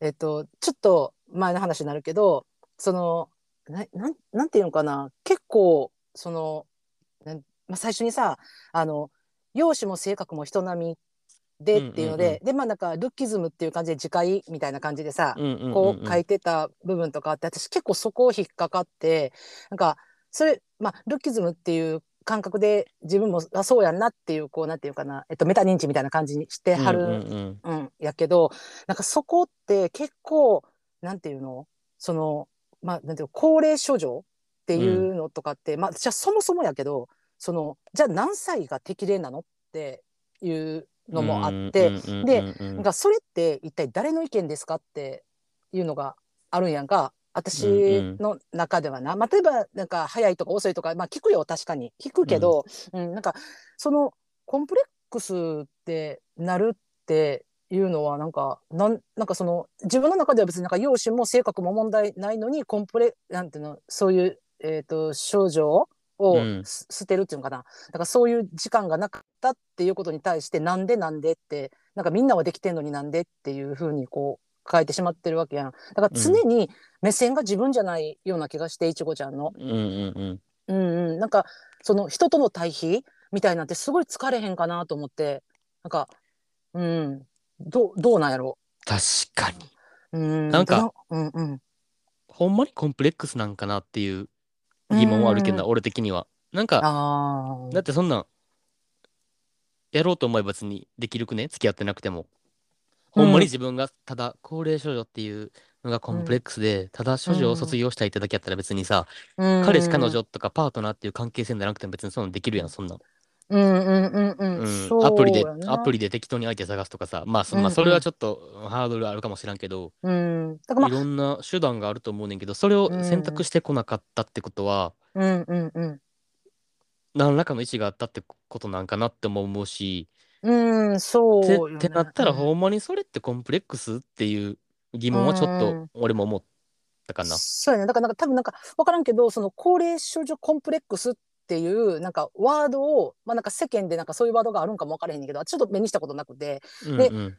えっと、ちょっと前の話になるけど、その、ななんなんていうんかな。結構、その、まあ、最初にさ、あの、容姿も性格も人並みでっていうので、うんうんで、まあなんか、ルッキズムっていう感じで自戒みたいな感じでさ、うんうんうんうん。こう書いてた部分とかあって私結構そこを引っかかってなんかそれまあルッキズムっていう感覚で自分もあそうやんなっていうこうなんていうかな、えっと、メタ認知みたいな感じにしてはる、うんうんうん。やけどなんかそこって結構なんていうのそのまあなんていうの高齢処女っていうのとかって、まあじゃあそもそもやけどそのじゃあ何歳が適齢なのっていうのもあって、でなんかそれって一体誰の意見ですかっていうのがあるんやんか。私の中ではな、まあ、例えばなんか早いとか遅いとか、まあ、聞くよ確かに。聞くけど、うんなんかそのコンプレックスってなるっていうのはなんかなんなんかその自分の中では別になんか容姿も性格も問題ないのにコンプレなんていうのそういう、えー、と症状をうん。す捨てるっていうのかな、だからそういう時間がなかったっていうことに対してなんでなんでってなんかみんなはできてんのになんでっていうふうにこう変えてしまってるわけやん。だから常に目線が自分じゃないような気がしていちごちゃんの。うんうんうん。うんうん、なんかその人との対比みたいなんてすごい疲れへんかなと思って。なんかうん。どうどうなんやろ。確かに。う、うん、なんかどうんうん。ほんまにコンプレックスなんかなっていう疑問はあるけどな、う俺的には。なんかあだってそんなんやろうと思えば別にできるくね？付き合ってなくても。ほんまに自分がただ高齢処女っていうのがコンプレックスで、ただ処女を卒業したいってだけやったら別にさ、あ彼氏彼女とかパートナーっていう関係性にならなくても別にそんなんできるやんそんなん、うんうんうんうん、うん。アプリでアプリで適当に相手探すとかさ。まあそ,、うんうん。まあ、それはちょっとハードルあるかもしらんけど、うん。だからまあいろんな手段があると思うねんけどそれを選択してこなかったってことは、うん。うんうん何らかの意思があったってことなんかなっても思うし、うんそうね。ってなったらうんほんまにそれってコンプレックスっていう疑問はちょっうん。と俺も思ったかな。そうやね。だからなんか多分なんか分からんけどその高齢少女コンプレックスっていうなんかワードをまあなんか世間でなんかそういうワードがあるんかも分からへんねんけどちょっと目にしたことなくて。でうんうん。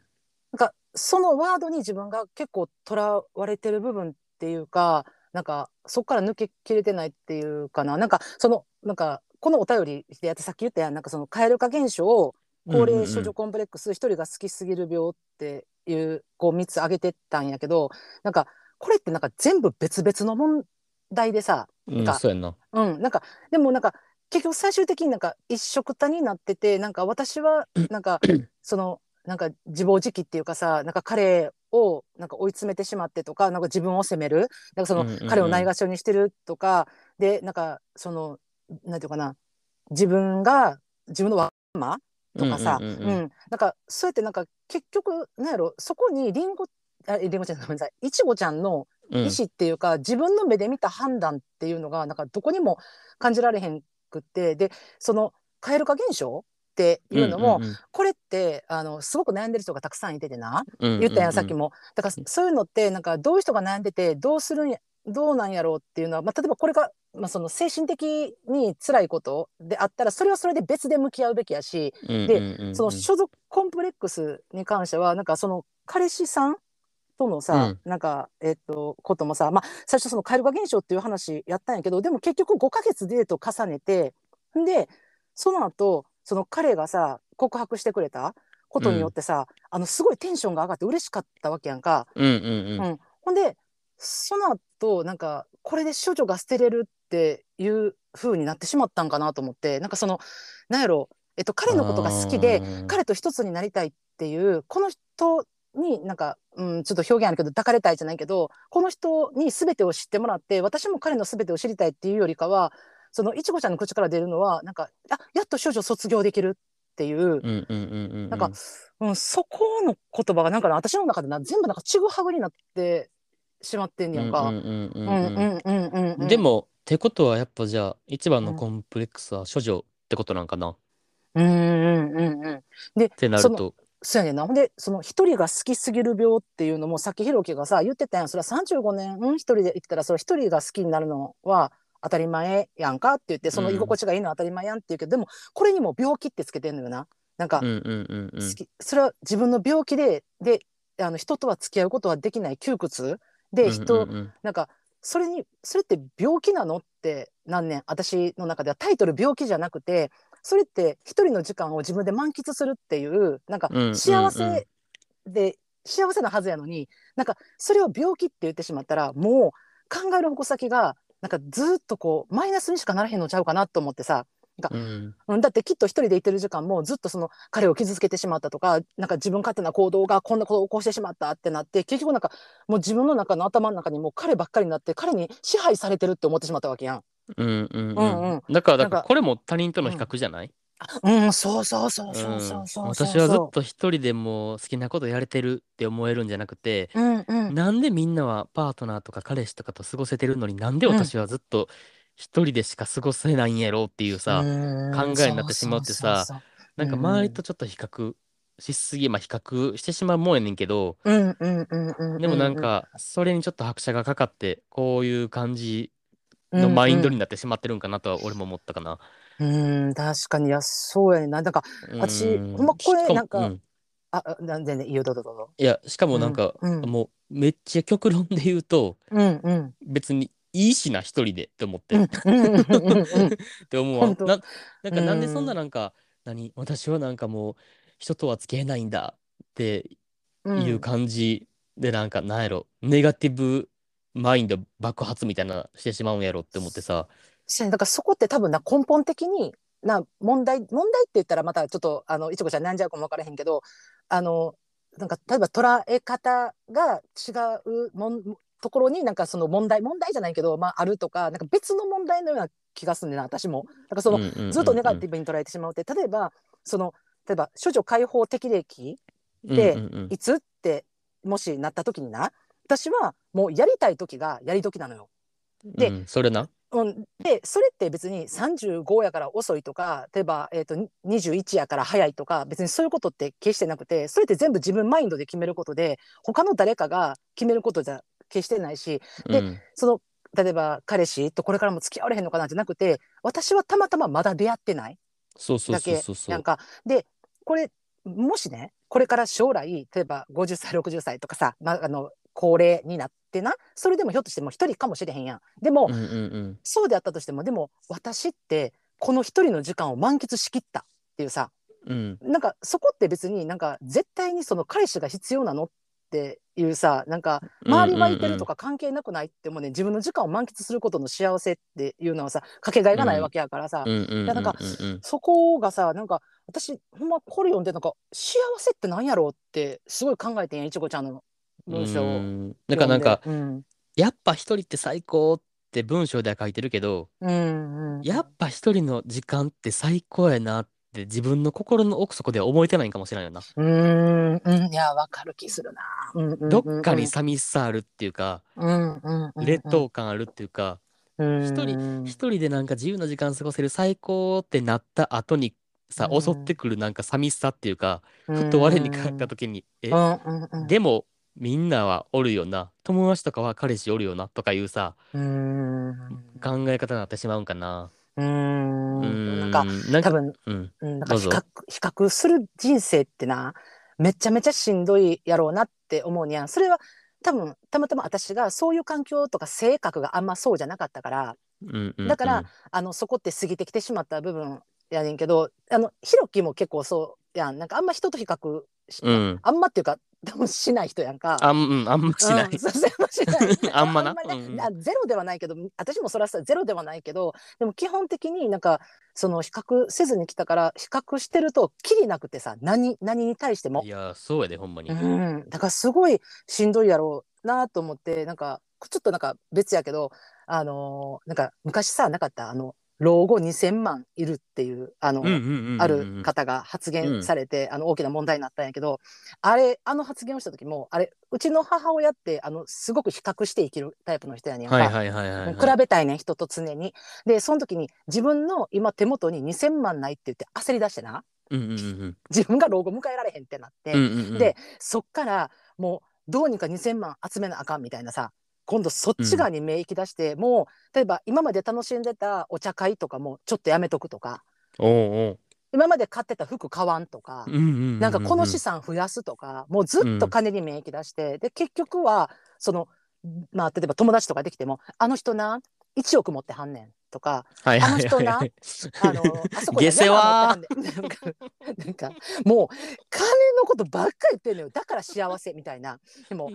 なんかそのワードに自分が結構とらわれてる部分っていうかなんかそこから抜けきれてないっていうかな。なんかそのなんかこのお便りでやってさっき言ったやんなんかその蛙化現象を高齢少女コンプレックス一人が好きすぎる病っていうこう3つ挙げてったんやけどなんかこれってなんか全部別々の問題でさうんなんかそうやんな。うん、なんかでもなんか結局最終的になんか一緒くたになっててなんか私は なんかそのなんか自暴自棄っていうかさなんか彼をなんか追い詰めてしまってとかなんか自分を責める。なんかそのうんうんうん。彼をないがしろにしてるとか、でなんかそのなんていうかな自分が自分のわがままとかさ、うんんううんうん。うん。なんかそうやってなんか結局なんやろそこにりんごありんごちゃんごめんなさい。いちごちゃんのうん意思っていうか、自分の目で見た判断っていうのがなんかどこにも感じられへんくってでその蛙化現象っていうのも、んんこれってあのすごく悩んでる人がたくさんいててなうんうん言ったやんさっきも。だからそういうのってなんかどういう人が悩んでてどうするんやどうなんやろうっていうのは、まあ、例えばこれが、まあ、その精神的に辛いことであったらそれはそれで別で向き合うべきやしうんでうんうんうん。その所属コンプレックスに関してはなんかその彼氏さんとのさ、なんかえっとこともさまあ最初その蛙化現象っていう話やったんやけどでも結局5ヶ月デート重ねてんでその後その彼がさ告白してくれたことによってさ、あのすごいテンションが上がって嬉しかったわけやんか。うんうんうん。うん。ほんでその後なんかこれで処女が捨てれるっていう風になってしまったんかなと思ってなんかそのなんやろ、えっと、彼のことが好きで彼と一つになりたいっていうこの人になんか、うん、ちょっと表現あるけど抱かれたいじゃないけどこの人に全てを知ってもらって私も彼の全てを知りたいっていうよりかはそのいちごちゃんの口から出るのはなんかあやっと処女卒業できるっていう、うんうんうんうんなんか、うん、そこの言葉がなんかな私の中でな全部なんかちぐはぐになってしまってんねやんか。でもってことはやっぱじゃあ一番のコンプレックスは処女ってことなんかな、っうんうんうんうん。でてなるとそうやねんな。ほんでその一人が好きすぎる病っていうのもさっきひろきがさ言ってたやん。それは35年うん？一人で生きてたらそれ一人が好きになるのは当たり前やんかって言ってその居心地がいいのは当たり前やんって言うけど、でもこれにも病気ってつけてんのよな。なんかそれは自分の病気でであの人とは付き合うことはできない窮屈で人、うんうんうんなんかそれにそれって病気なのって何年私の中ではタイトル病気じゃなくてそれって一人の時間を自分で満喫するっていうなんか幸せで、幸せなはずやのになんかそれを病気って言ってしまったらもう考える矛先がなんかずっとこうマイナスにしかならへんのちゃうかなと思ってさうんうん、だってきっと一人でいてる時間もずっとその彼を傷つけてしまったとかなんか自分勝手な行動がこんなことを起こしてしまったってなって結局なんかもう自分の中の頭の中にもう彼ばっかりになって彼に支配されてるって思ってしまったわけやん。うんうんうん。うんうん。だからだなんかからこれも他人との比較じゃない、うん、そうそうそううんそうそうそうそう。私はずっと一人でもう好きなことやれてるって思えるんじゃなくて、うんうん。なんでみんなはパートナーとか彼氏とかと過ごせてるのになんで私はずっと一人でしか過ごせないんやろうっていうさ、うん考えになってしまうってさそうそうなんか周りとちょっと比較しすぎまあ比較してしまうもんやねんけど、そううんうんうんうんうん。でもなんかそれにちょっと拍車がかかってこういう感じのマインドになってしまってるんかなとは俺も思ったかな。うんうん、確かにいやそうやねんな。なんか私うん。ほんまこれなんかうん。ああ全然いいよどうぞどうぞ。いやしかもなんか、うん。うんもうめっちゃ極論で言うとうんうん。別にいいしな一人でって思って、うんっうんうんうんうん。て思うわ。ななんかなんでうん。そんななんか、何？私はなんかもう人とは付き合えないんだってうん。いう感じでなんかなんやろネガティブマインド爆発みたいなしてしまうんやろって思ってさ。だからそこって多分な根本的にな問題問題って言ったらまたちょっとあのいちこちゃんなんじゃうかも分からへんけどあのなんか例えば捉え方が違うもんところになんかその問題問題じゃないけど、まあ、あるとかなんか別の問題のような気がするんだな私も。だからその、ずっとネガティブに捉えてしまうって。例えばその例えば処女解放適齢期でうんうんうん。いつってもしなった時にな私はもうやりたい時がやり時なのよ。でうんそれな？うん、でそれって別に35やから遅いとか例えば、えー、とに21やから早いとか別にそういうことって決してなくてそれって全部自分マインドで決めることで他の誰かが決めることじゃ決してないしでうん。その例えば彼氏とこれからも付き合われへんのかなじゃなくて私はたまたままだ出会ってないだけなんかでこれもしねこれから将来例えば50歳60歳とかさ、まあ、あの高齢になってな。それでもひょっとしても一人かもしれへんやん。でも、うんうんうん。そうであったとしてもでも私ってこの一人の時間を満喫しきったっていうさ。うん。なんかそこって別になんか絶対にその彼氏が必要なのっていうさなんか周り湧いてるとか関係なくないってもうね自分の時間を満喫することの幸せっていうのはさかけがえがないわけやからさ、うんなんかうんそこがさなんか私ほんまこれ読んでなんか幸せってなんやろうってすごい考えてんやいちごちゃんの文章。をうん。なんかなんかうん。やっぱ一人って最高って文章では書いてるけどうんうん、やっぱ一人の時間って最高やなって自分の心の奥底では思えてないんかもしれないよな。うーん、うん、いや、わかる気するな。うんうんうんうん。どっかに寂しさあるっていうか、うんうんうんうん。劣等感あるっていうか、うん。一人一人でなんか自由な時間過ごせる最高ってなった後にさ、うん。襲ってくるなんか寂しさっていうか、ふと我に返った時に、え、うんうんうん、でもみんなはおるよな、友達とかは彼氏おるよなとかいうさ、うん。考え方になってしまうんかな。うん。うなんかなんか、多分、うん、うん、なんか比較比較する人生ってなめちゃめちゃしんどいやろうなって思うにゃん。それは多分たまたま私がそういう環境とか性格があんまそうじゃなかったからうんうんだからあのそこって過ぎてきてしまった部分やねんけどあのひろきも結構そうやん。なんかあんま人と比較し、うんあんまっていうか多分しない人やんか。あん、うん、あんましない。うんそうそうあんましない あんまなりねうんあゼロではないけど私もそれはさゼロではないけどでも基本的になんかその比較せずに来たから比較してるときりなくてさ何何に対してもい。や、そうやで、ほんまに。うん、だからすごいしんどいやろうなと思ってなんかちょっとなんか別やけどあのーなんか昔さなかった？あの老後2,000万いるっていうあの、ある方が発言されて、あの大きな問題になったんやけどあれあの発言をした時もあれうちの母親ってあのすごく比較して生きるタイプの人やねんか。はいはいはいはいはい。比べたいねん人と常に。でその時に自分の今手元に2,000万ないって言って焦り出してな自分が老後迎えられへんってなって、でそっからもうどうにか2,000万集めなあかんみたいなさ今度そっち側に目行き出して、もう例えば今まで楽しんでたお茶会とかもちょっとやめとくとか。今まで買ってた服買わんとか、うんうんうんうんなんかこの資産増やすとかもうずっと金に目行き出して、で結局はそのまあ例えば友達とかできても「あの人な1億持ってはんねん」とかあの人なはいあのあそこ下世話。山持ってはんねんなんかなんかもう金のことばっかり言ってんのよ。だから幸せみたいな。でも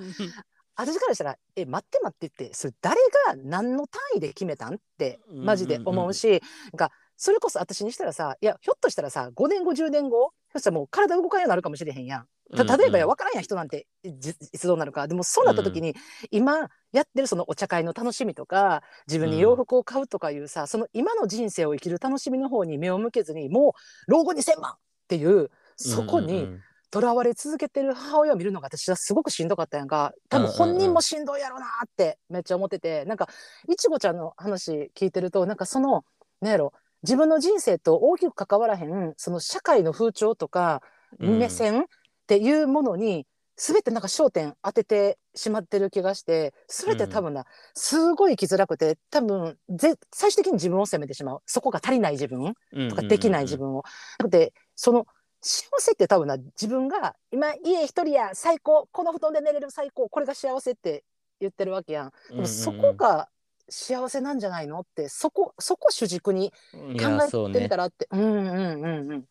私からしたら「え待って待って」ってそれ誰が何の単位で決めたんってマジで思うし、なんかそれこそ私にしたらさいやひょっとしたらさ5年後10年後そしたらもう体動かんようになるかもしれへんやん。た例えばや分からんやん人なんていじいつどうなるか。でもそうなった時に、今やってるそのお茶会の楽しみとか自分に洋服を買うとかいうさ、その今の人生を生きる楽しみの方に目を向けずにもう老後2000万っていうそこにうんうんうんとらわれ続けてる母親を見るのが私はすごくしんどかったやんか。多分本人もしんどいやろなってめっちゃ思っててなんかいちごちゃんの話聞いてるとなんかそのなんやろ自分の人生と大きく関わらへんその社会の風潮とかうん。目線っていうものに全てなんか焦点当ててしまってる気がして全て多分な、すごい生きづらくて多分ぜ最終的に自分を責めてしまう。そこが足りない自分とかできない自分を。だってその幸せって多分な自分が今家一人や最高この布団で寝れる最高これが幸せって言ってるわけやん。でもそこが幸せなんじゃないのってそこそこ主軸にい考えてみたらって、うんうんうんうん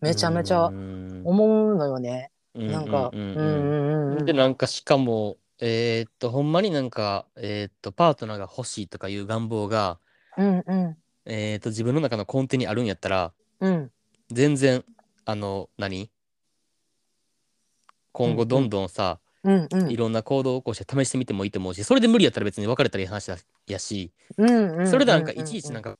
めちゃめちゃうん。思うのよね。うんなんか、ううん。んうんうんうんうん。でなんかしかもえーっとほんまになんかえーっとパートナーが欲しいとかいう願望がうんうん。えーっと自分の中の根底にあるんやったらうん。全然あの何？今後どんどんさ、うんうん。いろんな行動を起こして試してみてもいいと思うしそれで無理やったら別に別れたらいい話だやしうんうん。それでなんかいちいちなんか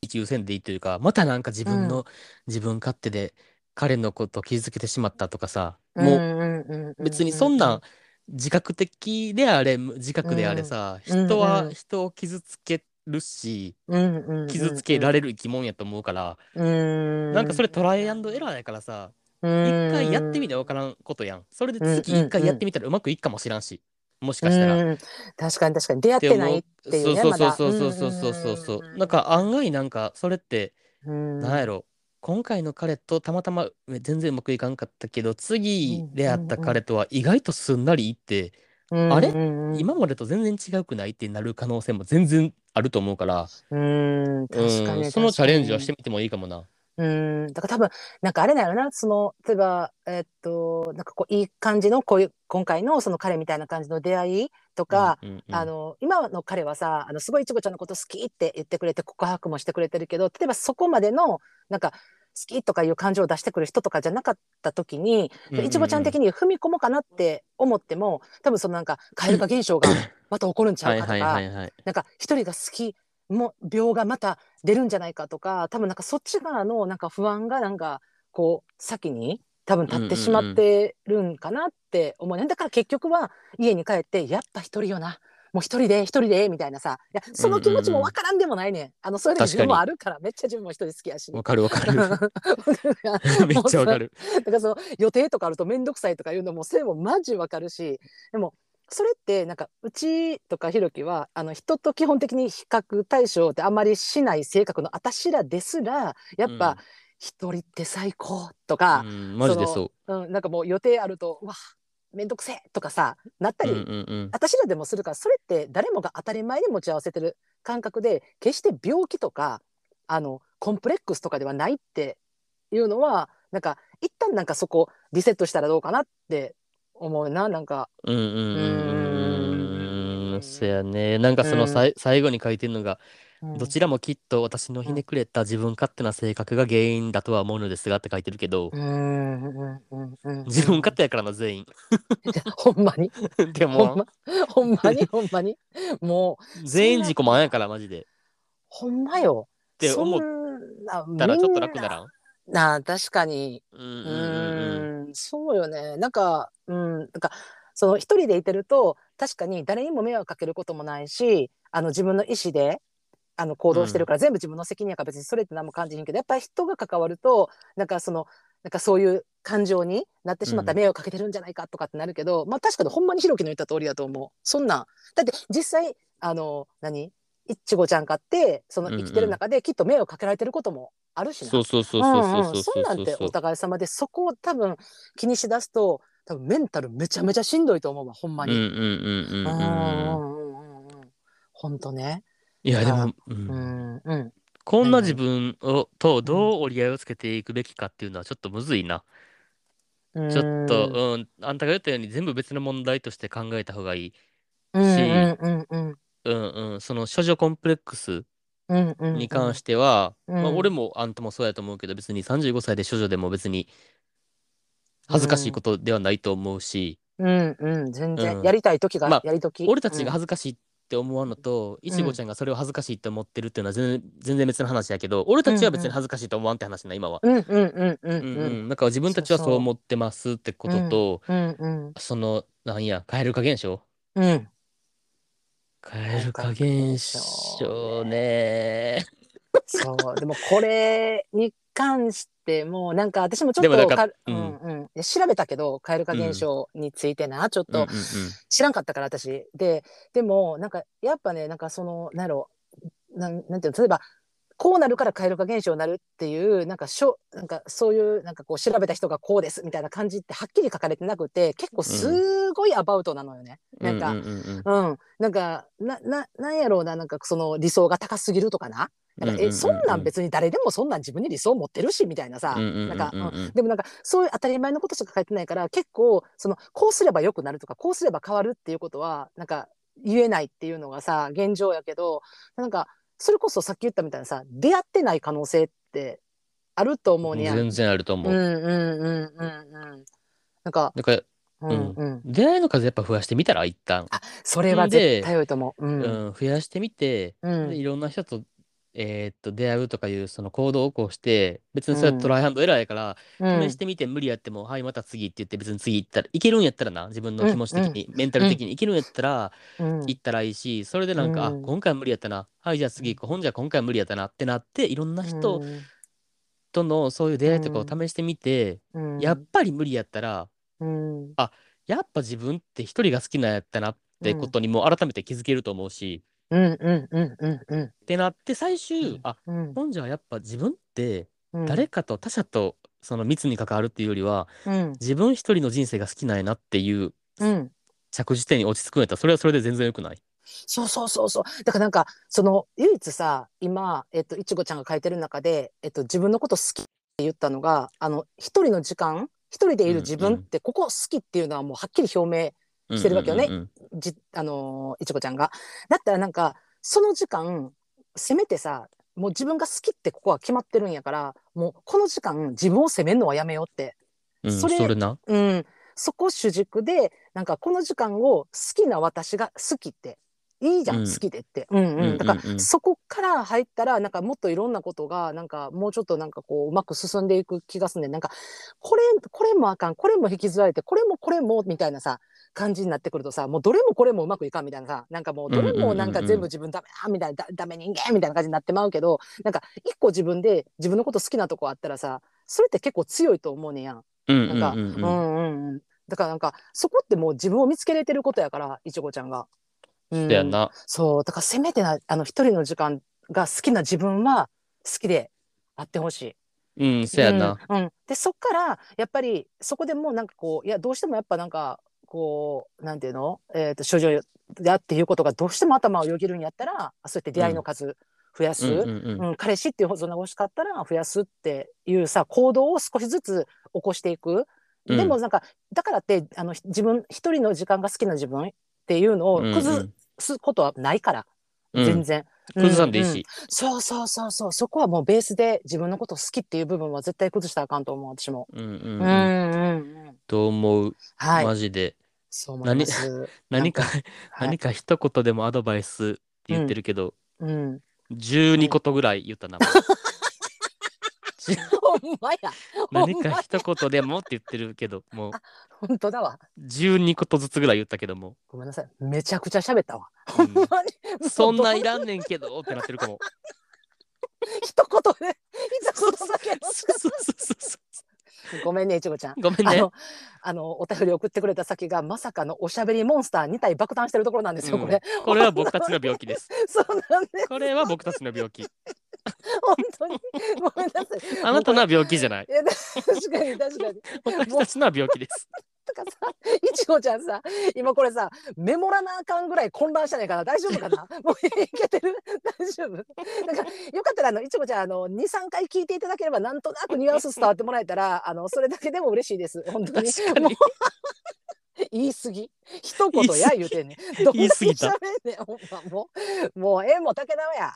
一優先でいいというかまたなんか自分の自分勝手で彼のことを傷つけてしまったとかさもう別にそんなん自覚的であれ無自覚であれさ、うん人はうん。人を傷つけるし、傷傷つけられる生き物やと思うから、るなんかそれトライアンドエラーやからさ一一回やってみて分からんことやん。それで次一回やってみたらうまくいくかもしらんしもしかしたら。うん。確かに確かに。出会ってないっていうねそうそうそうそうそうそうそうなんか案外なんかそれってうんなんやろ今回の彼とたまたま全然うまくいかんかったけど次出会った彼とは意外とすんなりいってあれ？今までと全然違うくない？ってなる可能性も全然あると思うから。うん確かにうんそのチャレンジはしてみてもいいかもな。うんだから多分なんかあれだよな。その例えばえっとなんかこういい感じのこういう今回のその彼みたいな感じの出会いとか、うんうんうん。あの今の彼はさあのすごいいちごちゃんのこと好きって言ってくれて告白もしてくれてるけど例えばそこまでのなんか好きとかいう感情を出してくる人とかじゃなかった時に、うんうんうん。いちごちゃん的に踏み込もうかなって思っても多分そのなんか蛙化現象がまた起こるんちゃうかとか。なんか一人が好きも病がまた出るんじゃないかとか多分なんかそっち側のなんか不安がなんかこう先に多分立ってしまってるんかなって思うね、だから結局は家に帰ってやっぱ一人よなもう一人で一人でみたいなさ。いやその気持ちもわからんでもないねん。あのそういうの自分もあるからめっちゃ自分も一人好きやし。わかるわかる。めっちゃわかる。だからその予定とかあると面倒くさいとかいうのもそれもマジわかるし。でもそれってなんかうちとかひろきはあの人と基本的に比較対象ってあんまりしない性格の私らですらやっぱ一人って最高とかう、ん、マジでそうん、なんかもう予定あるとうわ面倒くせえとかさなったう。うり、んうんうん。私らでもするからそれって誰もが当たり前に持ち合わせてる感覚で決して病気とかあのコンプレックスとかではないっていうのはなんか一旦なんかそこリセットしたらどうかなって思うななんか。うんうんうんうんうん。そやね。なんかそのうんさい最後に書いてるのが、うんどちらもきっと私のひねくれた自分勝手な性格が原因だとは思うのですがって書いてるけど、うんうんうんうん自分勝手やからな全員。ほんまに？でもほんま？ほんまに？ほんまに？もう全員自己満やからマジで。っほんまよ。て思っったらちょっと楽ならん？なあ確かにうんうんううんんそうよねなんかうんなんかその一人でいてると確かに誰にも迷惑かけることもないしあの自分の意思であの行動してるから、全部自分の責任やから別にそれって何も感じへんけどやっぱり人が関わるとなんかそのなんかそういう感情になってしまった迷惑かけてるんじゃないかとかってなるけど、まあ確かにほんまにひろきの言った通りだと思う。そんなん。だって実際あの何？いちごちゃんかってその生きてる中できっと迷惑かけられてることもあるしな。そうそうそうそうそううんうんそうそんなんてお互い様でそこを多分気にしだすと多分メンタルめちゃめちゃしんどいと思うわほんまに。うんうんうんうんうんうん。うんうんうんうんほんとね。いやでも、ううんんうんこんな自分をとどう折り合いをつけていくべきかっていうのはちょっとむずいな。うん。ちょっと、うん、あんたが言ったように全部別の問題として考えた方がいい。うんうんうんうんうんうん、その処女コンプレックスうんうんに関しては、うんまあ、俺もあんたもそうやと思うけど別に35歳で処女でも別に恥ずかしいことではないと思うし、うんうん全然、うん。やりたい時がまあやりとき、俺たちがうん。恥ずかしいって思わんのと、いちごちゃんがそれを恥ずかしいって思ってるっていうのは全然全然別の話やけど俺たちは別に恥ずかしいと思わんって話な今は。うんうんうんうんうん。ううん。から自分たちはそう思ってますってことと、うんうん。そのなんや蛙化現象？うん。蛙化現象ね。そう。でもこれに関してもなんか私もちょっとかううん。んうんいや調べたけど蛙化現象についてな、ちょっとうんうんうん。知らんかったから私。ででもなんかやっぱねなんかそのなんやろなんなんていうの例えばこうなるから蛙化現象になるっていうなんかしょなんかそういうなんかこう調べた人がこうですみたいな感じってはっきり書かれてなくて結構すごいアバウトなのよね。なんか、うん。うんうんうん、なんかなななんやろうななんかその理想が高すぎるとかな。なんかえそんなん別に誰でもそんなん自分に理想持ってるしみたいなさ、なんか、うん。でもなんかそういう当たり前のことしか書いてないから結構そのこうすれば良くなるとかこうすれば変わるっていうことはなんか言えないっていうのがさ現状やけどなんかそれこそさっき言ったみたいなさ出会ってない可能性ってあると思うにや。全然あると思う。うんうんうんうんうん。なんか、だからうんうん、出会いの数やっぱ増やしてみたら一旦、それは絶対良いと思う。ううんん増やしてみて、うんでいろんな人と,、えーっと出会うとかいうその行動を起こして別にそれはトライアンドエラーやから、うん。試してみて無理やっても、はいまた次って言って別に次行ったらいけるんやったらな自分の気持ち的に、メンタル的にいけるんやったらうん。行ったらいいしそれでなんか、うん。あ今回は無理やったな。はいじゃあ次行こう。ほんじゃ今回は無理やったなってなっていろんな人とのそういう出会いとかを試してみて、うん。やっぱり無理やったらうん。やっぱ自分って一人が好きなんやったなってことにも改めて気づけると思うし、うんうんうんうんうん。ってなって最終、あうん。ほんじゃやっぱ自分ってうん。誰かと他者とその密に関わるっていうよりはうん。自分一人の人生が好きなんやなっていううん。着地点に落ち着くんやった。らそれはそれで全然よくない？そうそうそうそう。だからなんかその唯一さ今えっといちごちゃんが書いてる中でえっと自分のこと好きって言ったのがあの一人の時間一人でいる自分ってここ好きっていうのはもうはっきり表明してるわけよね。うんうんじあのーいちごちゃんが。だったらなんかその時間せめてさもう自分が好きってここは決まってるんやからもうこの時間自分を責めるのはやめようって、うんうんそれな。うん、そこ主軸でなんかこの時間を好きな私が好きって。いいじゃん、うん。好きでって。うんうん。うんうんうん。だからそこから入ったらなんかもっといろんなことがなんかもうちょっとなんかこううまく進んでいく気がすんねん。なんかこれこれもあかん。これも引きずられてこれもこれもみたいなさ感じになってくるとさもうどれもこれもうまくいかんみたいなさなんかもうどれもなんか全部自分ダメだみたいなだダメ人間みたいな感じになってまうけどなんか一個自分で自分のこと好きなとこあったらさそれって結構強いと思うねんやん。うんなんか、うんうんうんうんうんうん。だからなんかそこってもう自分を見つけれてることやからいちごちゃんが。うんそやなそうだからせめてなあの一人の時間が好きな自分は好きであってほしい。うんそやなうんうんでそっからやっぱりそこでもうなんかこういやどうしてもやっぱなんかこうなんていうの、えー、と症状だっていうことがどうしても頭をよぎるんやったらそうやって出会いの数増やす。うん。うんうんうん、彼氏っていうそんな欲しかったら増やすっていうさ行動を少しずつ起こしていく、うん。でもなんかだからってあのひ自分一人の時間が好きな自分っていうのをうんうん。崩すことはないから、うん。全然。崩さんでいいうんうん。しそうそうそうそう。そこはもうベースで自分のこと好きっていう部分は絶対崩したらあかんと思う私も。うんうんううんん。うんうんと思う。はい、マジで。そう思います。何かはい。何か一言でもアドバイスって言ってるけどうん、12ことぐらい言ったな。ほんまや。何ほんまか一言でもって言ってるけども本当だわ。う12ことずつぐらい言ったけども。ごめんなさい。めちゃくちゃ喋ったわ。うほんまんに。そんないらんねんけどってなってるかも。一言で一言だけのそうそうそうそう ごめんねいちごちゃん。ごめんねあのあのお便り送ってくれた先がまさかのおしゃべりモンスター2体爆誕してるところなんですよ、うんこれ。これは僕たちの病気です そうなんです。これは僕たちの病気 本当にごめんなさい。あなたのは病気じゃないいや確かに確かに。僕たちのは病気ですとかさいちごちゃんさ今これさメモらなあかんぐらい混乱してないかな大丈夫かな？もういけてる？大丈夫？なんかよかったらあのいちごちゃんあの23回聞いていただければなんとなくニュアンス伝わってもらえたらあのそれだけでも嬉しいです。本当に 言い過ぎ。一言や言うてんねん。どんだけ言い過ぎた。ねん。ほんまもうもうええもん竹縄や。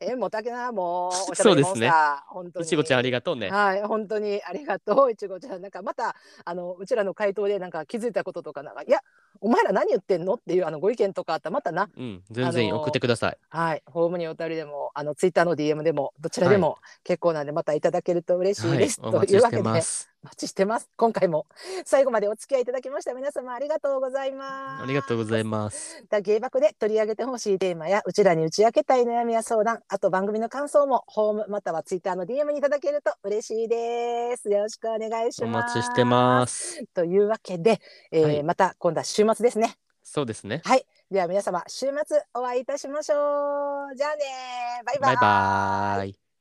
縁 もたけなもうおしゃべりモンスそうですね。本当に。いちごちゃんありがとうね。はい、本当にありがとう、いちごちゃん。なんかまた、あの、うちらの回答で、なんか気づいたこととか、なんか、いや、お前ら何言ってんのっていう、あの、ご意見とかあったら、またな、うん、全然あのー送ってください。はい、ホームにお便りでも、あの、ツイッターの DM でも、どちらでも結構なんで、またいただけると嬉しいです。はい、おというわけで、ます。お待ちしてます。今回も最後までお付き合いいただきました皆様ありがとうございます。ありがとうございます。だ芸爆で取り上げてほしいテーマやうちらに打ち明けたい悩みや相談あと番組の感想もホームまたはツイッターの DM にいただけると嬉しいですよろしくお願いしおます待ちしてます。というわけで、えーはいまた今度は週末ですねそうですね。はいでは皆様週末お会いいたしましょうじゃあねバイバイバイバ。